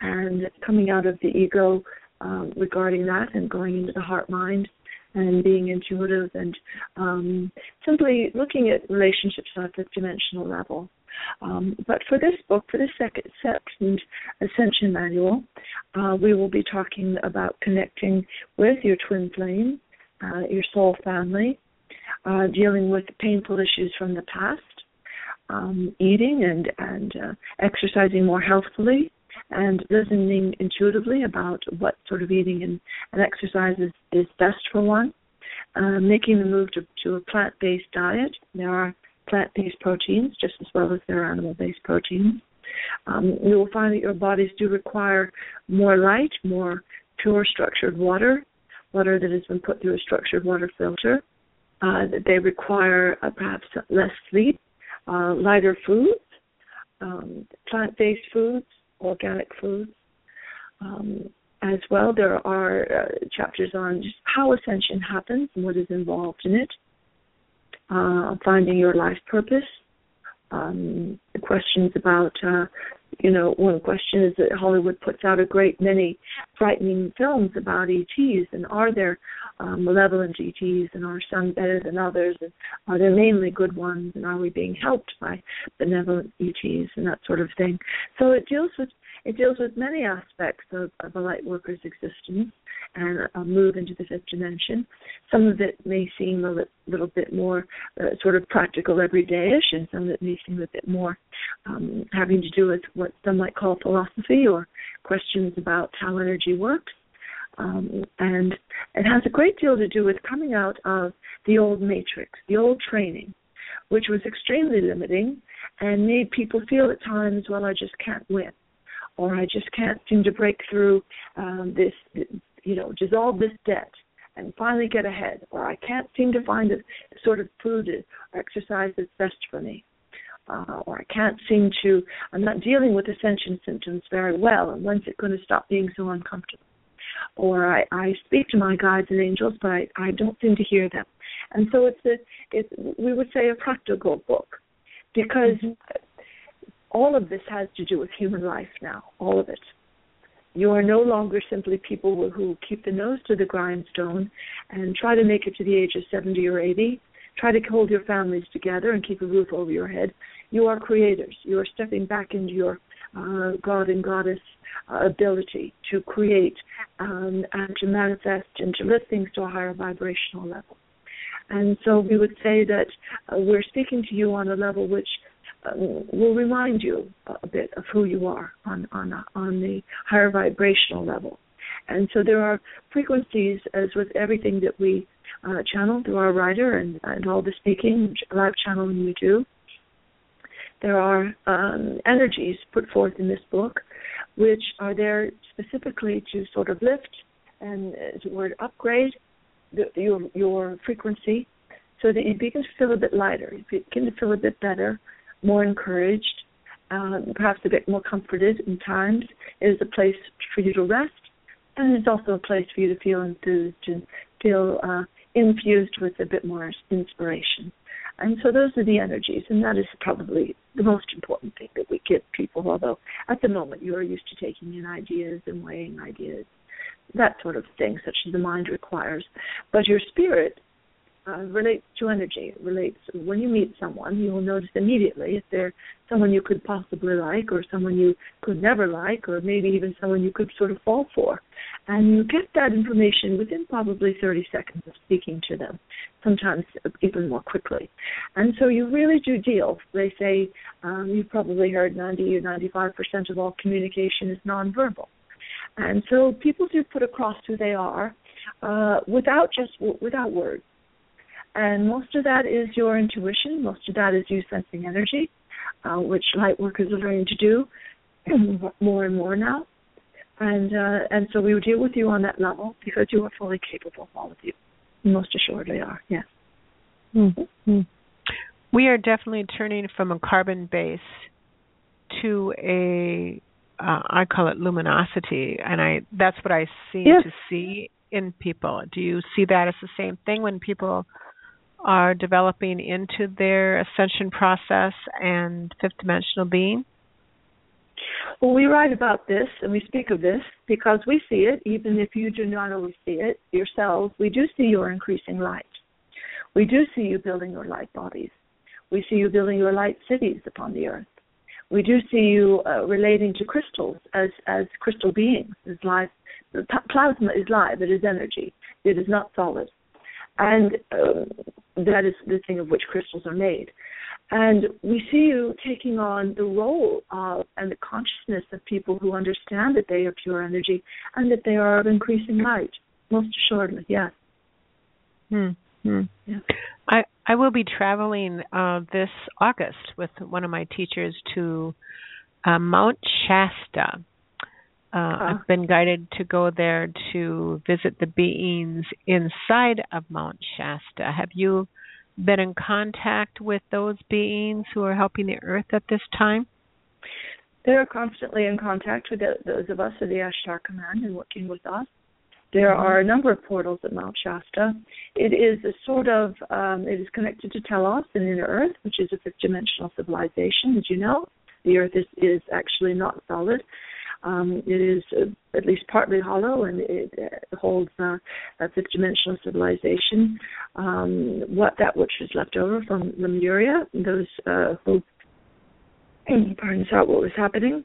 and coming out of the ego um, regarding that and going into the heart mind and being intuitive and um, simply looking at relationships on a fifth dimensional level. Um, but for this book, for the second, second Ascension Manual, uh, we will be talking about connecting with your twin flame, uh, your soul family, uh, dealing with painful issues from the past, um, eating and and uh, exercising more healthfully and listening intuitively about what sort of eating and, and exercise is, is best for one. Uh, making the move to, to a plant-based diet. There are plant-based proteins just as well as there are animal-based proteins. Um, you will find that your bodies do require more light, more pure structured water, water that has been put through a structured water filter. Uh, that they require uh, perhaps less sleep, uh, lighter foods, um, plant-based foods, organic foods. Um, as well, there are uh, chapters on just how ascension happens and what is involved in it, uh, finding your life purpose, um, questions about uh, you know, one question is that Hollywood puts out a great many frightening films about ETs, and are there um, malevolent ETs, and are some better than others, and are there mainly good ones, and are we being helped by benevolent ETs, and that sort of thing. So it deals with it deals with many aspects of, of a light worker's existence and a move into the fifth dimension. Some of it may seem a li- little bit more uh, sort of practical, everydayish, and some of it may seem a bit more um, having to do with what some might call philosophy or questions about how energy works. Um, and it has a great deal to do with coming out of the old matrix, the old training, which was extremely limiting and made people feel at times, well, I just can't win or I just can't seem to break through um, this, you know, dissolve this debt and finally get ahead, or I can't seem to find the sort of food or exercise that's best for me. Uh, or I can't seem to, I'm not dealing with ascension symptoms very well, and when's it going to stop being so uncomfortable? Or I, I speak to my guides and angels, but I, I don't seem to hear them. And so it's a, it's, we would say a practical book, because mm-hmm all of this has to do with human life now, all of it. You are no longer simply people who keep the nose to the grindstone and try to make it to the age of 70 or 80, try to hold your families together and keep a roof over your head. You are creators. You are stepping back into your uh, God and Goddess uh, ability to create um, and to manifest and to lift things to a higher vibrational level. And so we would say that uh, we're speaking to you on a level which uh, will remind you a bit of who you are on on on the higher vibrational level. And so there are frequencies, as with everything that we uh, channel through our writer and, and all the speaking, live channeling we do. There are um, energies put forth in this book, which are there specifically to sort of lift and, as a word, upgrade the, your your frequency, so that you begin to feel a bit lighter, you begin to feel a bit better, more encouraged, uh, perhaps a bit more comforted in times. It is a place for you to rest, and it's also a place for you to feel enthused and feel uh, infused with a bit more inspiration. And so those are the energies, and that is probably the most important thing that we give people, although at the moment you are used to taking in ideas and weighing ideas, that sort of thing, such as the mind requires. But your spirit uh, relates to energy. It relates when you meet someone, you will notice immediately if they're someone you could possibly like, or someone you could never like, or maybe even someone you could sort of fall for. And you get that information within probably 30 seconds of speaking to them, sometimes even more quickly. And so you really do deal. They say um, you've probably heard 90 or 95 percent of all communication is nonverbal. And so people do put across who they are uh, without just without words. And most of that is your intuition. Most of that is you sensing energy, uh, which light workers are learning to do *clears throat* more and more now. And uh, and so we deal with you on that level because you are fully capable, all of you. Most assuredly are, yes. Mm-hmm. We are definitely turning from a carbon base to a uh, I call it luminosity, and I that's what I seem yes. to see in people. Do you see that as the same thing when people are developing into their ascension process and fifth dimensional being? Well, we write about this and we speak of this because we see it, even if you do not always see it yourselves. We do see your increasing light. We do see you building your light bodies. We see you building your light cities upon the earth. We do see you uh, relating to crystals as as crystal beings, as life. Plasma is live. It is energy. It is not solid and uh, that is the thing of which crystals are made. And we see you taking on the role of and the consciousness of people who understand that they are pure energy and that they are of increasing light. Most assuredly, yes. Hmm. Yeah. I I will be traveling uh, this August with one of my teachers to uh, Mount Shasta, uh, uh, I've been guided to go there to visit the beings inside of Mount Shasta. Have you been in contact with those beings who are helping the earth at this time? They're constantly in contact with the, those of us at the Ashtar Command and working with us. There mm-hmm. are a number of portals at Mount Shasta. It is a sort of, um, it is connected to Telos and Inner Earth, which is a fifth dimensional civilization, as you know. The Earth is, is actually not solid. Um, it is uh, at least partly hollow, and it uh, holds uh, a fifth dimensional civilization. Um, what that which is left over from Lemuria, those uh, who *clears throat* pardon, saw what was happening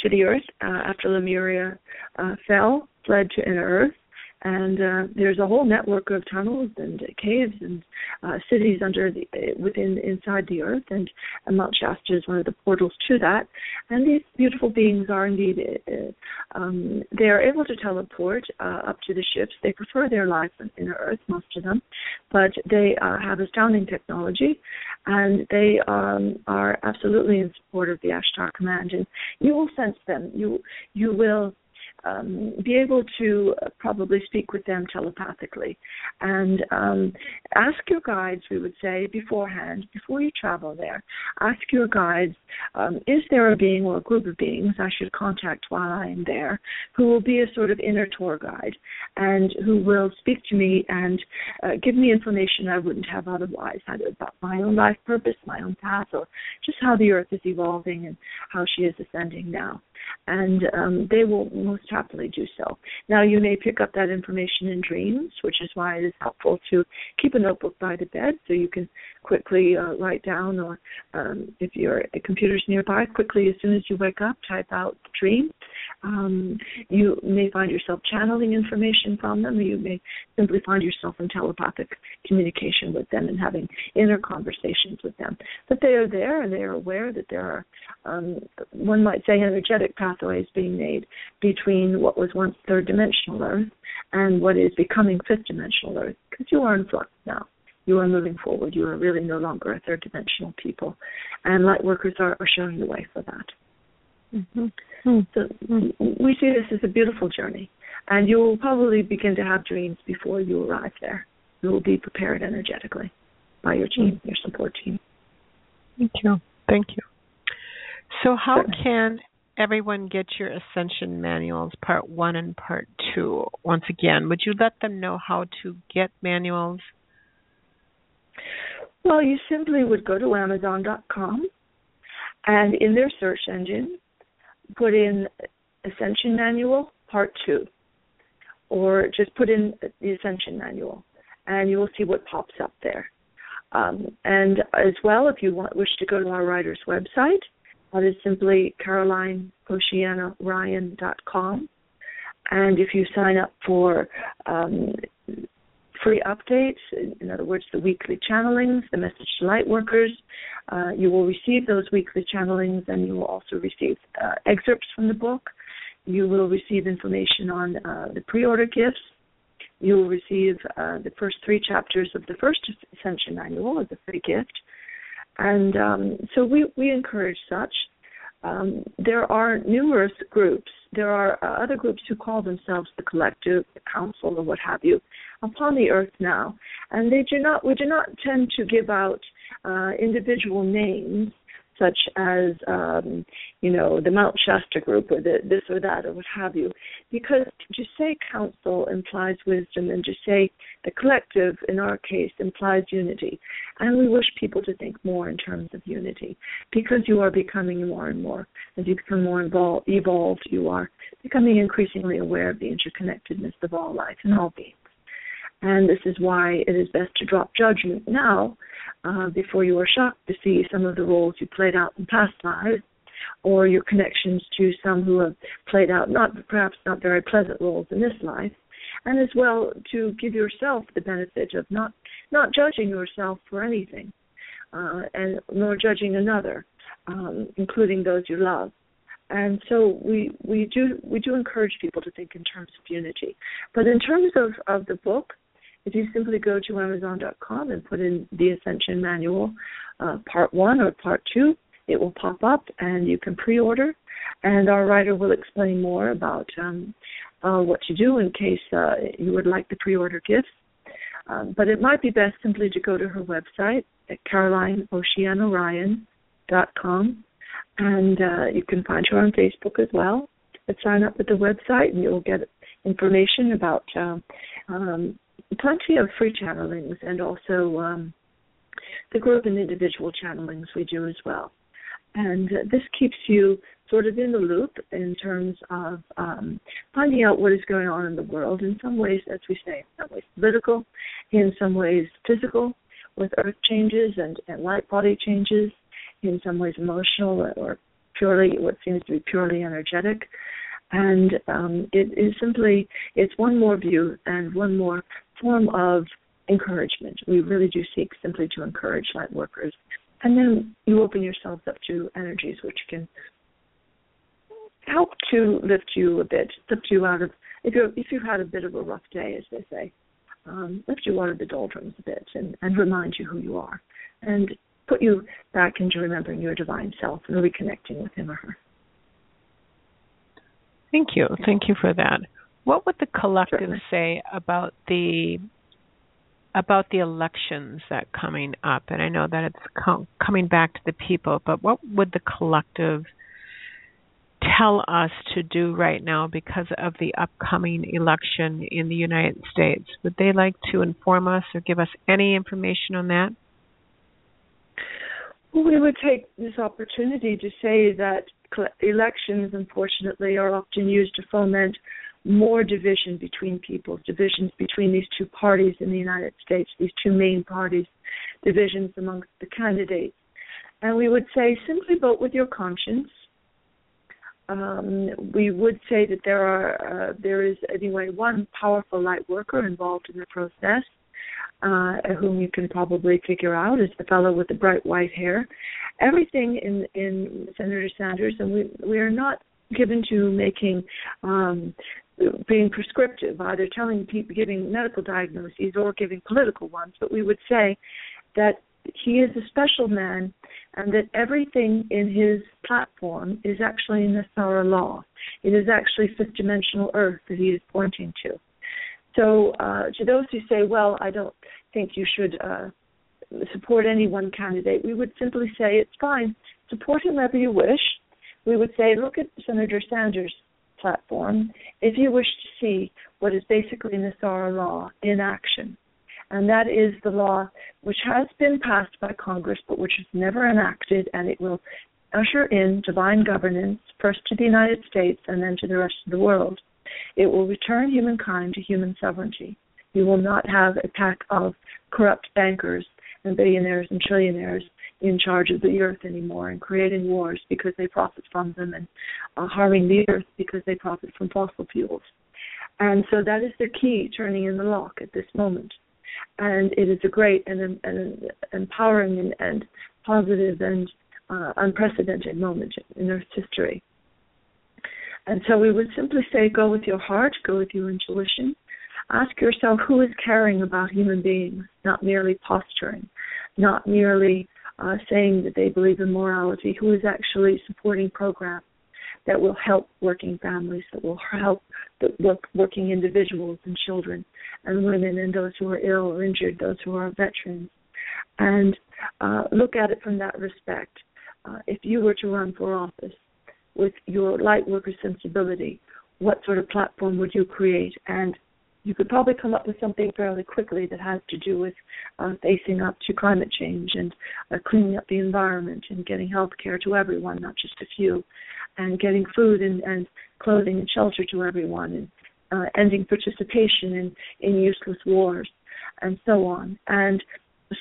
to the earth uh, after Lemuria uh, fell, fled to inner earth, and uh, there's a whole network of tunnels and caves and uh, cities under the within inside the earth. And, and Mount Shasta is one of the portals to that. And these beautiful beings are indeed uh, um, they are able to teleport uh, up to the ships. They prefer their life in inner earth most of them. But they uh, have astounding technology. And they um, are absolutely in support of the Ashtar command. And you will sense them. You you will um, be able to probably speak with them telepathically. And um, ask your guides, we would say, beforehand, before you travel there, ask your guides, um, is there a being or a group of beings I should contact while I am there who will be a sort of inner tour guide and who will speak to me and uh, give me information I wouldn't have otherwise, either about my own life purpose, my own path, or just how the earth is evolving and how she is ascending now and um, they will most happily do so. Now, you may pick up that information in dreams, which is why it is helpful to keep a notebook by the bed so you can quickly uh, write down, or um, if your computer's nearby, quickly as soon as you wake up, type out the dream. Um, you may find yourself channeling information from them, or you may simply find yourself in telepathic communication with them and having inner conversations with them. But they are there and they are aware that there are, um, one might say, energetic pathways being made between what was once third dimensional Earth and what is becoming fifth dimensional Earth, because you are in flux now you are moving forward. You are really no longer a third dimensional people. And light workers are, are showing the way for that. Mm-hmm. So we see this as a beautiful journey. And you will probably begin to have dreams before you arrive there. You will be prepared energetically by your team, your support team. Thank you. Thank you. So, how can everyone get your Ascension manuals, part one and part two? Once again, would you let them know how to get manuals? Well, you simply would go to Amazon.com and in their search engine, put in Ascension Manual Part 2, or just put in the Ascension Manual, and you will see what pops up there. Um, and as well, if you want, wish to go to our writer's website, that is simply CarolineOceanaRyan.com. And if you sign up for um, free updates, in other words, the weekly channelings, the message to light workers, uh, you will receive those weekly channelings and you will also receive uh, excerpts from the book. You will receive information on uh, the pre order gifts. You will receive uh, the first three chapters of the first Ascension Manual as a free gift. And um, so we, we encourage such. Um, there are numerous groups. There are uh, other groups who call themselves the collective, the council, or what have you, upon the earth now, and they do not. We do not tend to give out uh, individual names such as um, you know the Mount Shasta group or the, this or that or what have you, because to say council implies wisdom, and to say the collective in our case implies unity, and we wish people to think more in terms of unity, because you are becoming more and more as you become more involved, evolved, you are becoming increasingly aware of the interconnectedness of all life and all beings. And this is why it is best to drop judgment now uh, before you are shocked to see some of the roles you played out in past lives or your connections to some who have played out not perhaps not very pleasant roles in this life and as well to give yourself the benefit of not not judging yourself for anything uh, and nor judging another um, including those you love. And so we we do we do encourage people to think in terms of unity. But in terms of of the book if you simply go to Amazon.com and put in the Ascension Manual, uh, Part 1 or Part 2, it will pop up and you can pre order. And our writer will explain more about um, uh, what to do in case uh, you would like the pre order gifts. Um, but it might be best simply to go to her website at CarolineOceanaRyan.com. And uh, you can find her on Facebook as well. But sign up with the website and you'll get information about uh, um, plenty of free channelings and also um, the group and individual channelings we do as well. And this keeps you sort of in the loop in terms of um, finding out what is going on in the world. In some ways, as we say, in some ways political, in some ways physical, with earth changes and, and light body changes, in some ways emotional or purely what seems to be purely energetic and um, it is simply it's one more view and one more form of encouragement. We really do seek simply to encourage light workers, and then you open yourselves up to energies which can help to lift you a bit, lift you out of if you if you've had a bit of a rough day, as they say, um, lift you out of the doldrums a bit and, and remind you who you are, and put you back into remembering your divine self and reconnecting with him or her. Thank you. Thank you for that. What would the collective Certainly. say about the about the elections that coming up? And I know that it's com- coming back to the people, but what would the collective tell us to do right now because of the upcoming election in the United States? Would they like to inform us or give us any information on that? We would take this opportunity to say that elections, unfortunately, are often used to foment more division between people, divisions between these two parties in the United States, these two main parties, divisions amongst the candidates. And we would say simply vote with your conscience. Um, we would say that there are uh, there is anyway one powerful light worker involved in the process, uh, whom you can probably figure out is the fellow with the bright white hair. Everything in in Senator Sanders, and we we are not given to making um, being prescriptive, either telling people giving medical diagnoses or giving political ones, but we would say that he is a special man and that everything in his platform is actually in the Thara law. It is actually fifth dimensional earth that he is pointing to. So, uh, to those who say, well, I don't think you should uh, support any one candidate, we would simply say it's fine. Support whomever you wish, we would say, look at Senator Sanders' platform if you wish to see what is basically NESARA law in action. And that is the law which has been passed by Congress but which is never enacted, and it will usher in divine governance, first to the United States and then to the rest of the world. It will return humankind to human sovereignty. You will not have a pack of corrupt bankers and billionaires and trillionaires in charge of the earth anymore and creating wars because they profit from them and uh, harming the earth because they profit from fossil fuels. And so that is the key turning in the lock at this moment. And it is a great and, and empowering and, and positive and uh, unprecedented moment in Earth's history. And so we would simply say go with your heart, go with your intuition. Ask yourself who is caring about human beings, not merely posturing, not merely uh, saying that they believe in morality, who is actually supporting programs that will help working families, that will help the work, working individuals and children and women and those who are ill or injured, those who are veterans. And uh, look at it from that respect. Uh, if you were to run for office with your light worker sensibility, what sort of platform would you create? And you could probably come up with something fairly quickly that has to do with uh, facing up to climate change and uh, cleaning up the environment and getting health care to everyone, not just a few, and getting food and, and clothing and shelter to everyone, and uh, ending participation in, in useless wars, and so on. And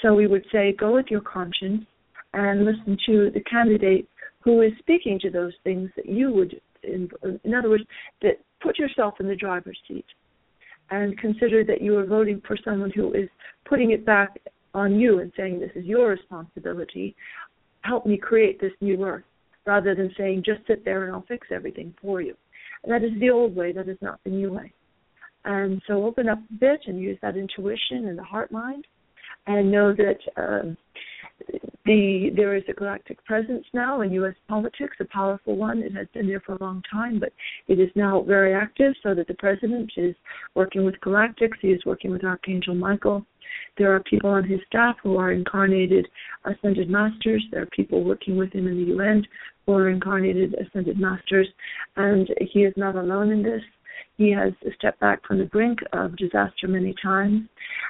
so we would say, go with your conscience and listen to the candidate who is speaking to those things that you would, in, in other words, that put yourself in the driver's seat and consider that you are voting for someone who is putting it back on you and saying this is your responsibility. Help me create this new earth, rather than saying just sit there and I'll fix everything for you. And that is the old way. That is not the new way. And so open up a bit and use that intuition and the heart mind, and know that um, the there is a galactic presence now in U.S. politics, a powerful one. It has been there for a long time, but it is now very active. So that the president is working with galactics. He is working with Archangel Michael. There are people on his staff who are incarnated ascended masters. There are people working with him in the UN who are incarnated ascended masters, and he is not alone in this. He has stepped back from the brink of disaster many times.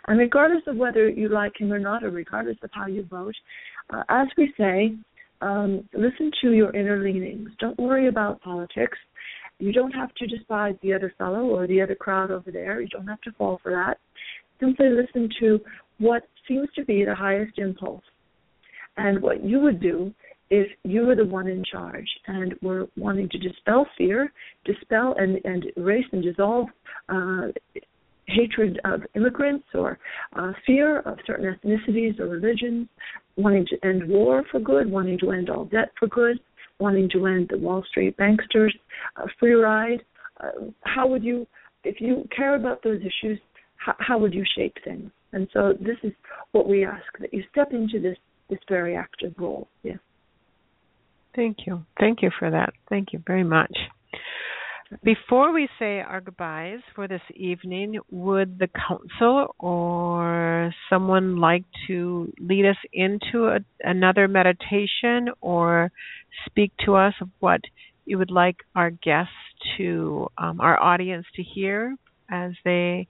And regardless of whether you like him or not, or regardless of how you vote, uh, as we say, um, listen to your inner leanings. Don't worry about politics. You don't have to despise the other fellow or the other crowd over there. You don't have to fall for that. Simply listen to what seems to be the highest impulse. And what you would do if you were the one in charge and were wanting to dispel fear, dispel and, and erase and dissolve uh, hatred of immigrants or uh, fear of certain ethnicities or religions, wanting to end war for good, wanting to end all debt for good, wanting to end the Wall Street banksters uh, free ride. Uh, how would you, if you care about those issues, how, how would you shape things? And so this is what we ask that you step into this this very active role. Yeah. Thank you. Thank you for that. Thank you very much. Before we say our goodbyes for this evening, would the council or someone like to lead us into a, another meditation or speak to us of what you would like our guests to, um, our audience to hear as they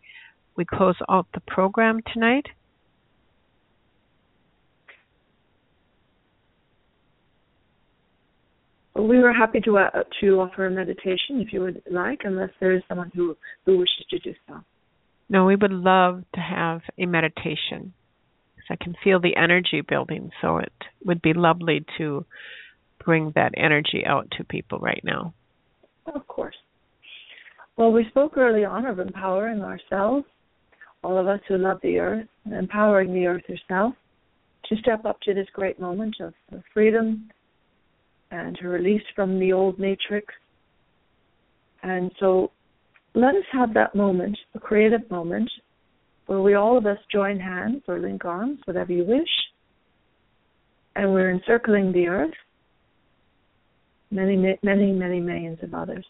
we close out the program tonight? We were happy to uh, to offer a meditation if you would like, unless there is someone who who wishes to do so. No, we would love to have a meditation I can feel the energy building. So it would be lovely to bring that energy out to people right now. Of course. Well, we spoke early on of empowering ourselves, all of us who love the earth, empowering the earth herself to step up to this great moment of, of freedom and to release from the old matrix. And so let us have that moment, a creative moment, where we all of us join hands or link arms, whatever you wish, and we're encircling the earth, many, many, many millions of others.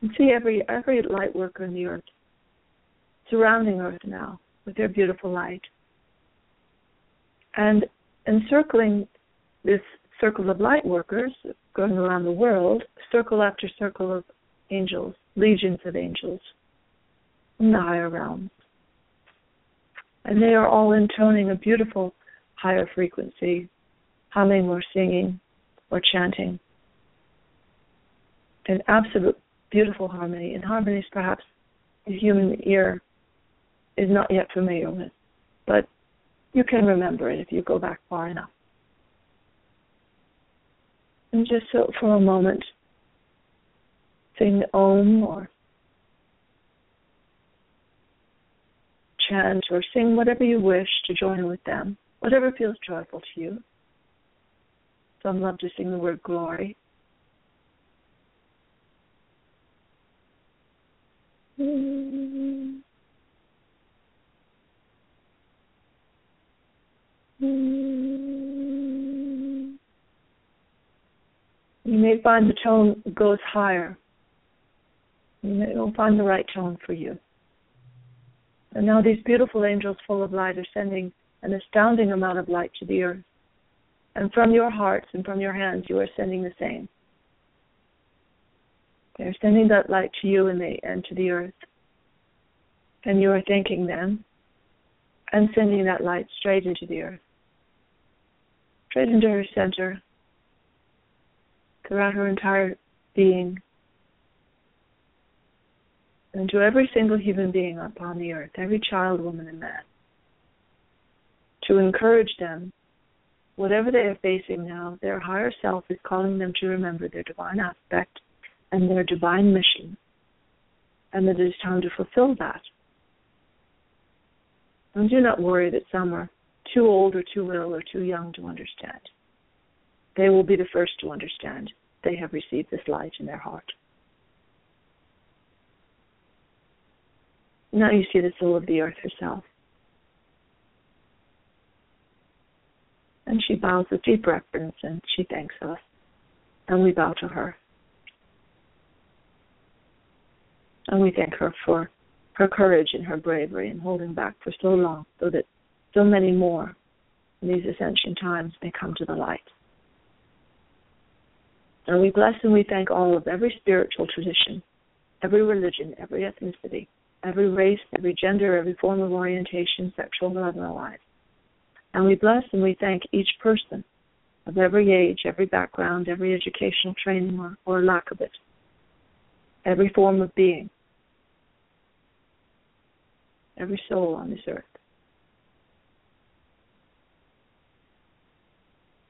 And see every every light worker in the earth surrounding earth now with their beautiful light. And encircling this circle of light workers, going around the world, circle after circle of angels, legions of angels the higher realms. And they are all intoning a beautiful higher frequency, humming or singing or chanting. An absolute beautiful harmony, and harmonies perhaps the human ear is not yet familiar with, but you can remember it if you go back far enough. And just for a moment, sing Om or chant or sing whatever you wish to join with them, whatever feels joyful to you. Some love to sing the word glory. Mm-hmm. You may find the tone goes higher. You may find the right tone for you. And now these beautiful angels full of light are sending an astounding amount of light to the earth. And from your hearts and from your hands, you are sending the same. They're sending that light to you and, and to the earth. And you are thanking them and sending that light straight into the earth, straight into her center, throughout her entire being, and to every single human being upon the earth, every child, woman, and man, to encourage them, whatever they are facing now, their higher self is calling them to remember their divine aspect and their divine mission, and that it is time to fulfill that. And do not worry that some are too old or too little or too young to understand. They will be the first to understand they have received this light in their heart. Now you see the soul of the earth herself. And she bows with deep reverence and she thanks us. And we bow to her. And we thank her for her courage and her bravery in holding back for so long so that so many more in these ascension times may come to the light. And we bless and we thank all of every spiritual tradition, every religion, every ethnicity, every race, every gender, every form of orientation, sexual or otherwise. And we bless and we thank each person of every age, every background, every educational training or, or lack of it, every form of being, every soul on this earth.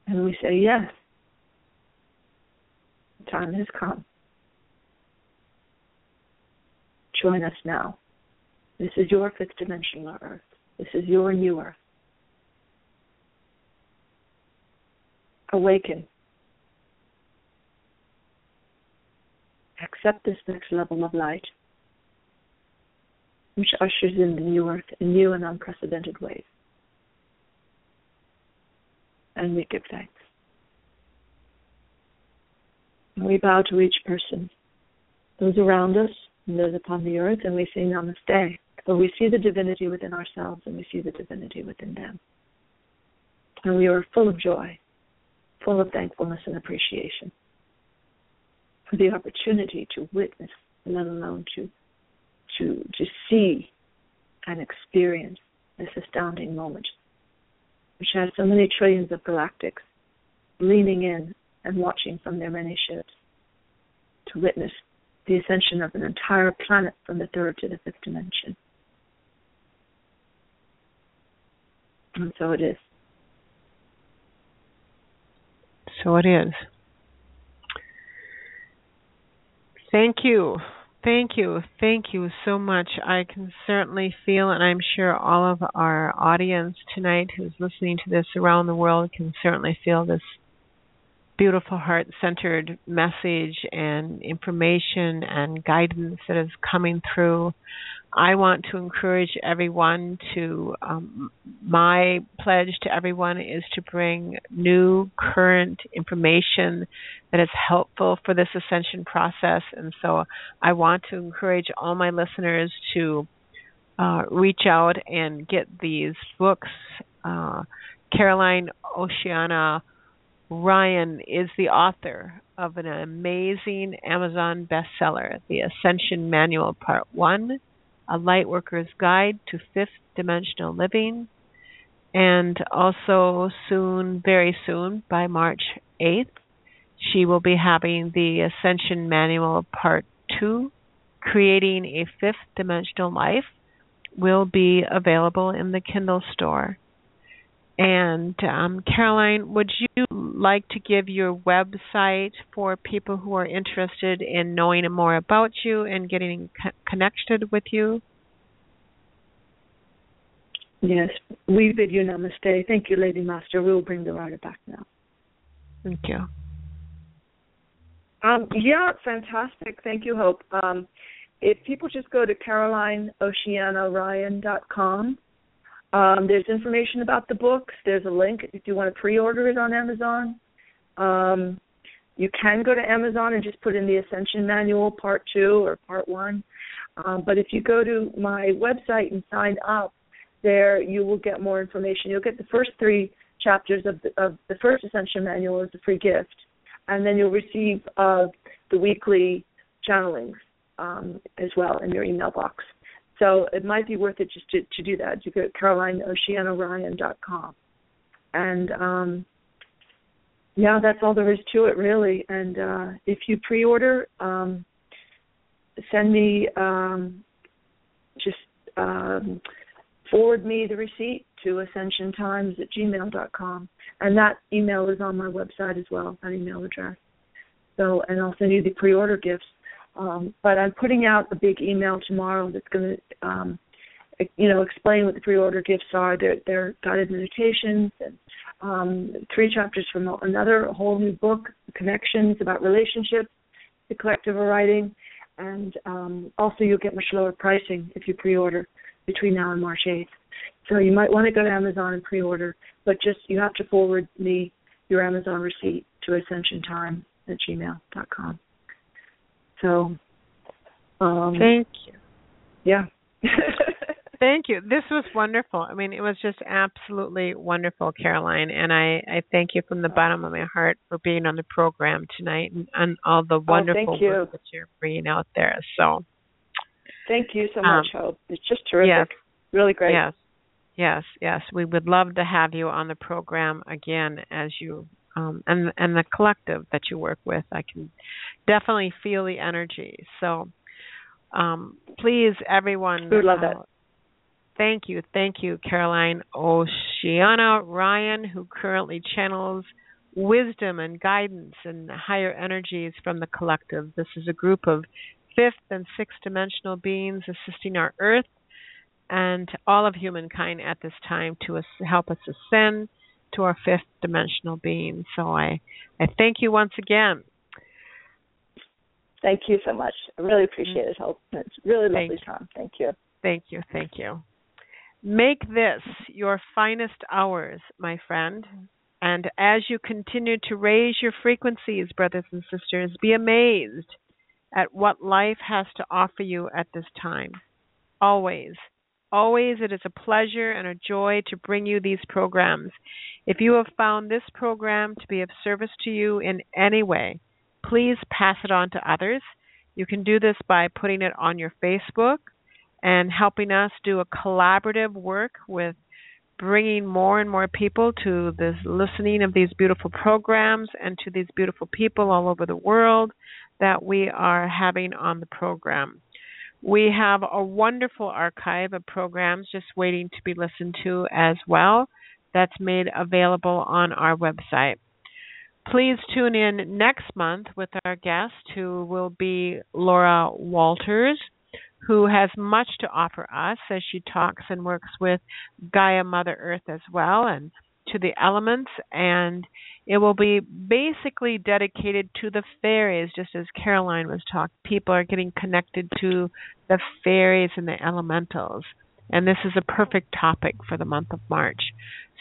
And we say, yes, time has come. Join us now. This is your fifth dimensional earth. This is your new earth. Awaken. Accept this next level of light, which ushers in the new earth in new and unprecedented ways. And we give thanks. And we bow to each person, those around us and those upon the earth, and we say namaste. But we see the divinity within ourselves and we see the divinity within them. And we are full of joy, full of thankfulness and appreciation for the opportunity to witness, let alone to to to see and experience this astounding moment, which has so many trillions of galactics leaning in and watching from their many ships to witness the ascension of an entire planet from the third to the fifth dimension. And so it is. So it is. Thank you. Thank you. Thank you so much. I can certainly feel, and I'm sure all of our audience tonight who's listening to this around the world can certainly feel this beautiful heart centered message and information and guidance that is coming through. I want to encourage everyone to, um, my pledge to everyone is to bring new, current information that is helpful for this ascension process. And so I want to encourage all my listeners to uh, reach out and get these books. Uh, Caroline Oceana Ryan is the author of an amazing Amazon bestseller, The Ascension Manual Part 1, A Lightworker's Guide to Fifth Dimensional Living, and also soon, very soon, by March 8th, she will be having the Ascension Manual Part 2, Creating a Fifth Dimensional Life, will be available in the Kindle store. And um, Caroline, would you like to give your website for people who are interested in knowing more about you and getting co- connected with you? Yes, we bid you namaste. Thank you, Lady Master. We will bring the rider back now. Thank you. Um, yeah, fantastic. Thank you, Hope. Um, if people just go to carolineoceanaryan.com, um, there's information about the books. There's a link if you want to pre-order it on Amazon. Um, you can go to Amazon and just put in the Ascension Manual Part Two or Part One. Um, but if you go to my website and sign up, there you will get more information. You'll get the first three chapters of the, of the first Ascension Manual as a free gift, and then you'll receive uh, the weekly channelings um, as well in your email box. So it might be worth it just to, to do that. You go to carolineoceanaryan.com. And um, yeah, that's all there is to it, really. And uh, if you pre order, um, send me um, just um, forward me the receipt to ascensiontimes at gmail.com. And that email is on my website as well, that email address. So, and I'll send you the pre order gifts um, but I'm putting out a big email tomorrow that's going to, um, you know, explain what the pre-order gifts are. They're, guided meditations and um, three chapters from another whole new book, Connections about relationships, the collective writing, and um, also you'll get much lower pricing if you pre-order between now and March 8th. So you might want to go to Amazon and pre-order, but just you have to forward me your Amazon receipt to ascensiontime at gmail.com. So, um, thank you. Yeah. *laughs* thank you. This was wonderful. I mean, it was just absolutely wonderful, Caroline. And I, I thank you from the bottom of my heart for being on the program tonight and, and all the wonderful oh, work that you're bringing out there. So, thank you so much, um, Hope. It's just terrific. Yes. Really great. Yes. Yes, yes. We would love to have you on the program again as you um, and and the collective that you work with. I can definitely feel the energy. So um, please, everyone. We love uh, Thank you, thank you, Caroline Oceana Ryan, who currently channels wisdom and guidance and higher energies from the collective. This is a group of fifth and sixth dimensional beings assisting our Earth and all of humankind at this time to help us ascend to our fifth dimensional being. So I, I thank you once again. Thank you so much. I really appreciate it. It's really lovely time. Thank you. Thank you. Thank you. Make this your finest hours, my friend. And as you continue to raise your frequencies, brothers and sisters, be amazed at what life has to offer you at this time. Always Always, it is a pleasure and a joy to bring you these programs. If you have found this program to be of service to you in any way, please pass it on to others. You can do this by putting it on your Facebook and helping us do a collaborative work with bringing more and more people to the listening of these beautiful programs and to these beautiful people all over the world that we are having on the program. We have a wonderful archive of programs just waiting to be listened to as well. That's made available on our website. Please tune in next month with our guest, who will be Laura Walters, who has much to offer us as she talks and works with Gaia Mother Earth as well and to the elements and it will be basically dedicated to the fairies, just as Caroline was talking. People are getting connected to the fairies and the elementals. And this is a perfect topic for the month of March.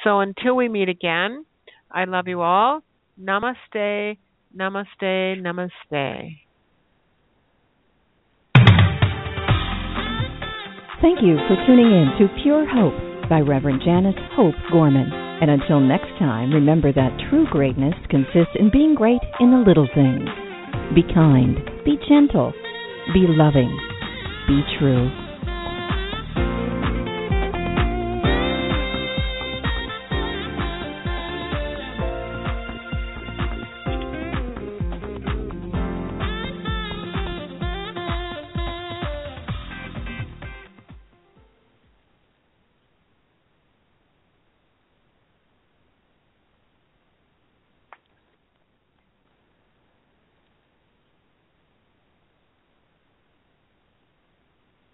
So until we meet again, I love you all. Namaste, namaste, namaste. Thank you for tuning in to Pure Hope by Reverend Janice Hope Gorman And until next time, remember that true greatness consists in being great in the little things. Be kind, be gentle, be loving, be true.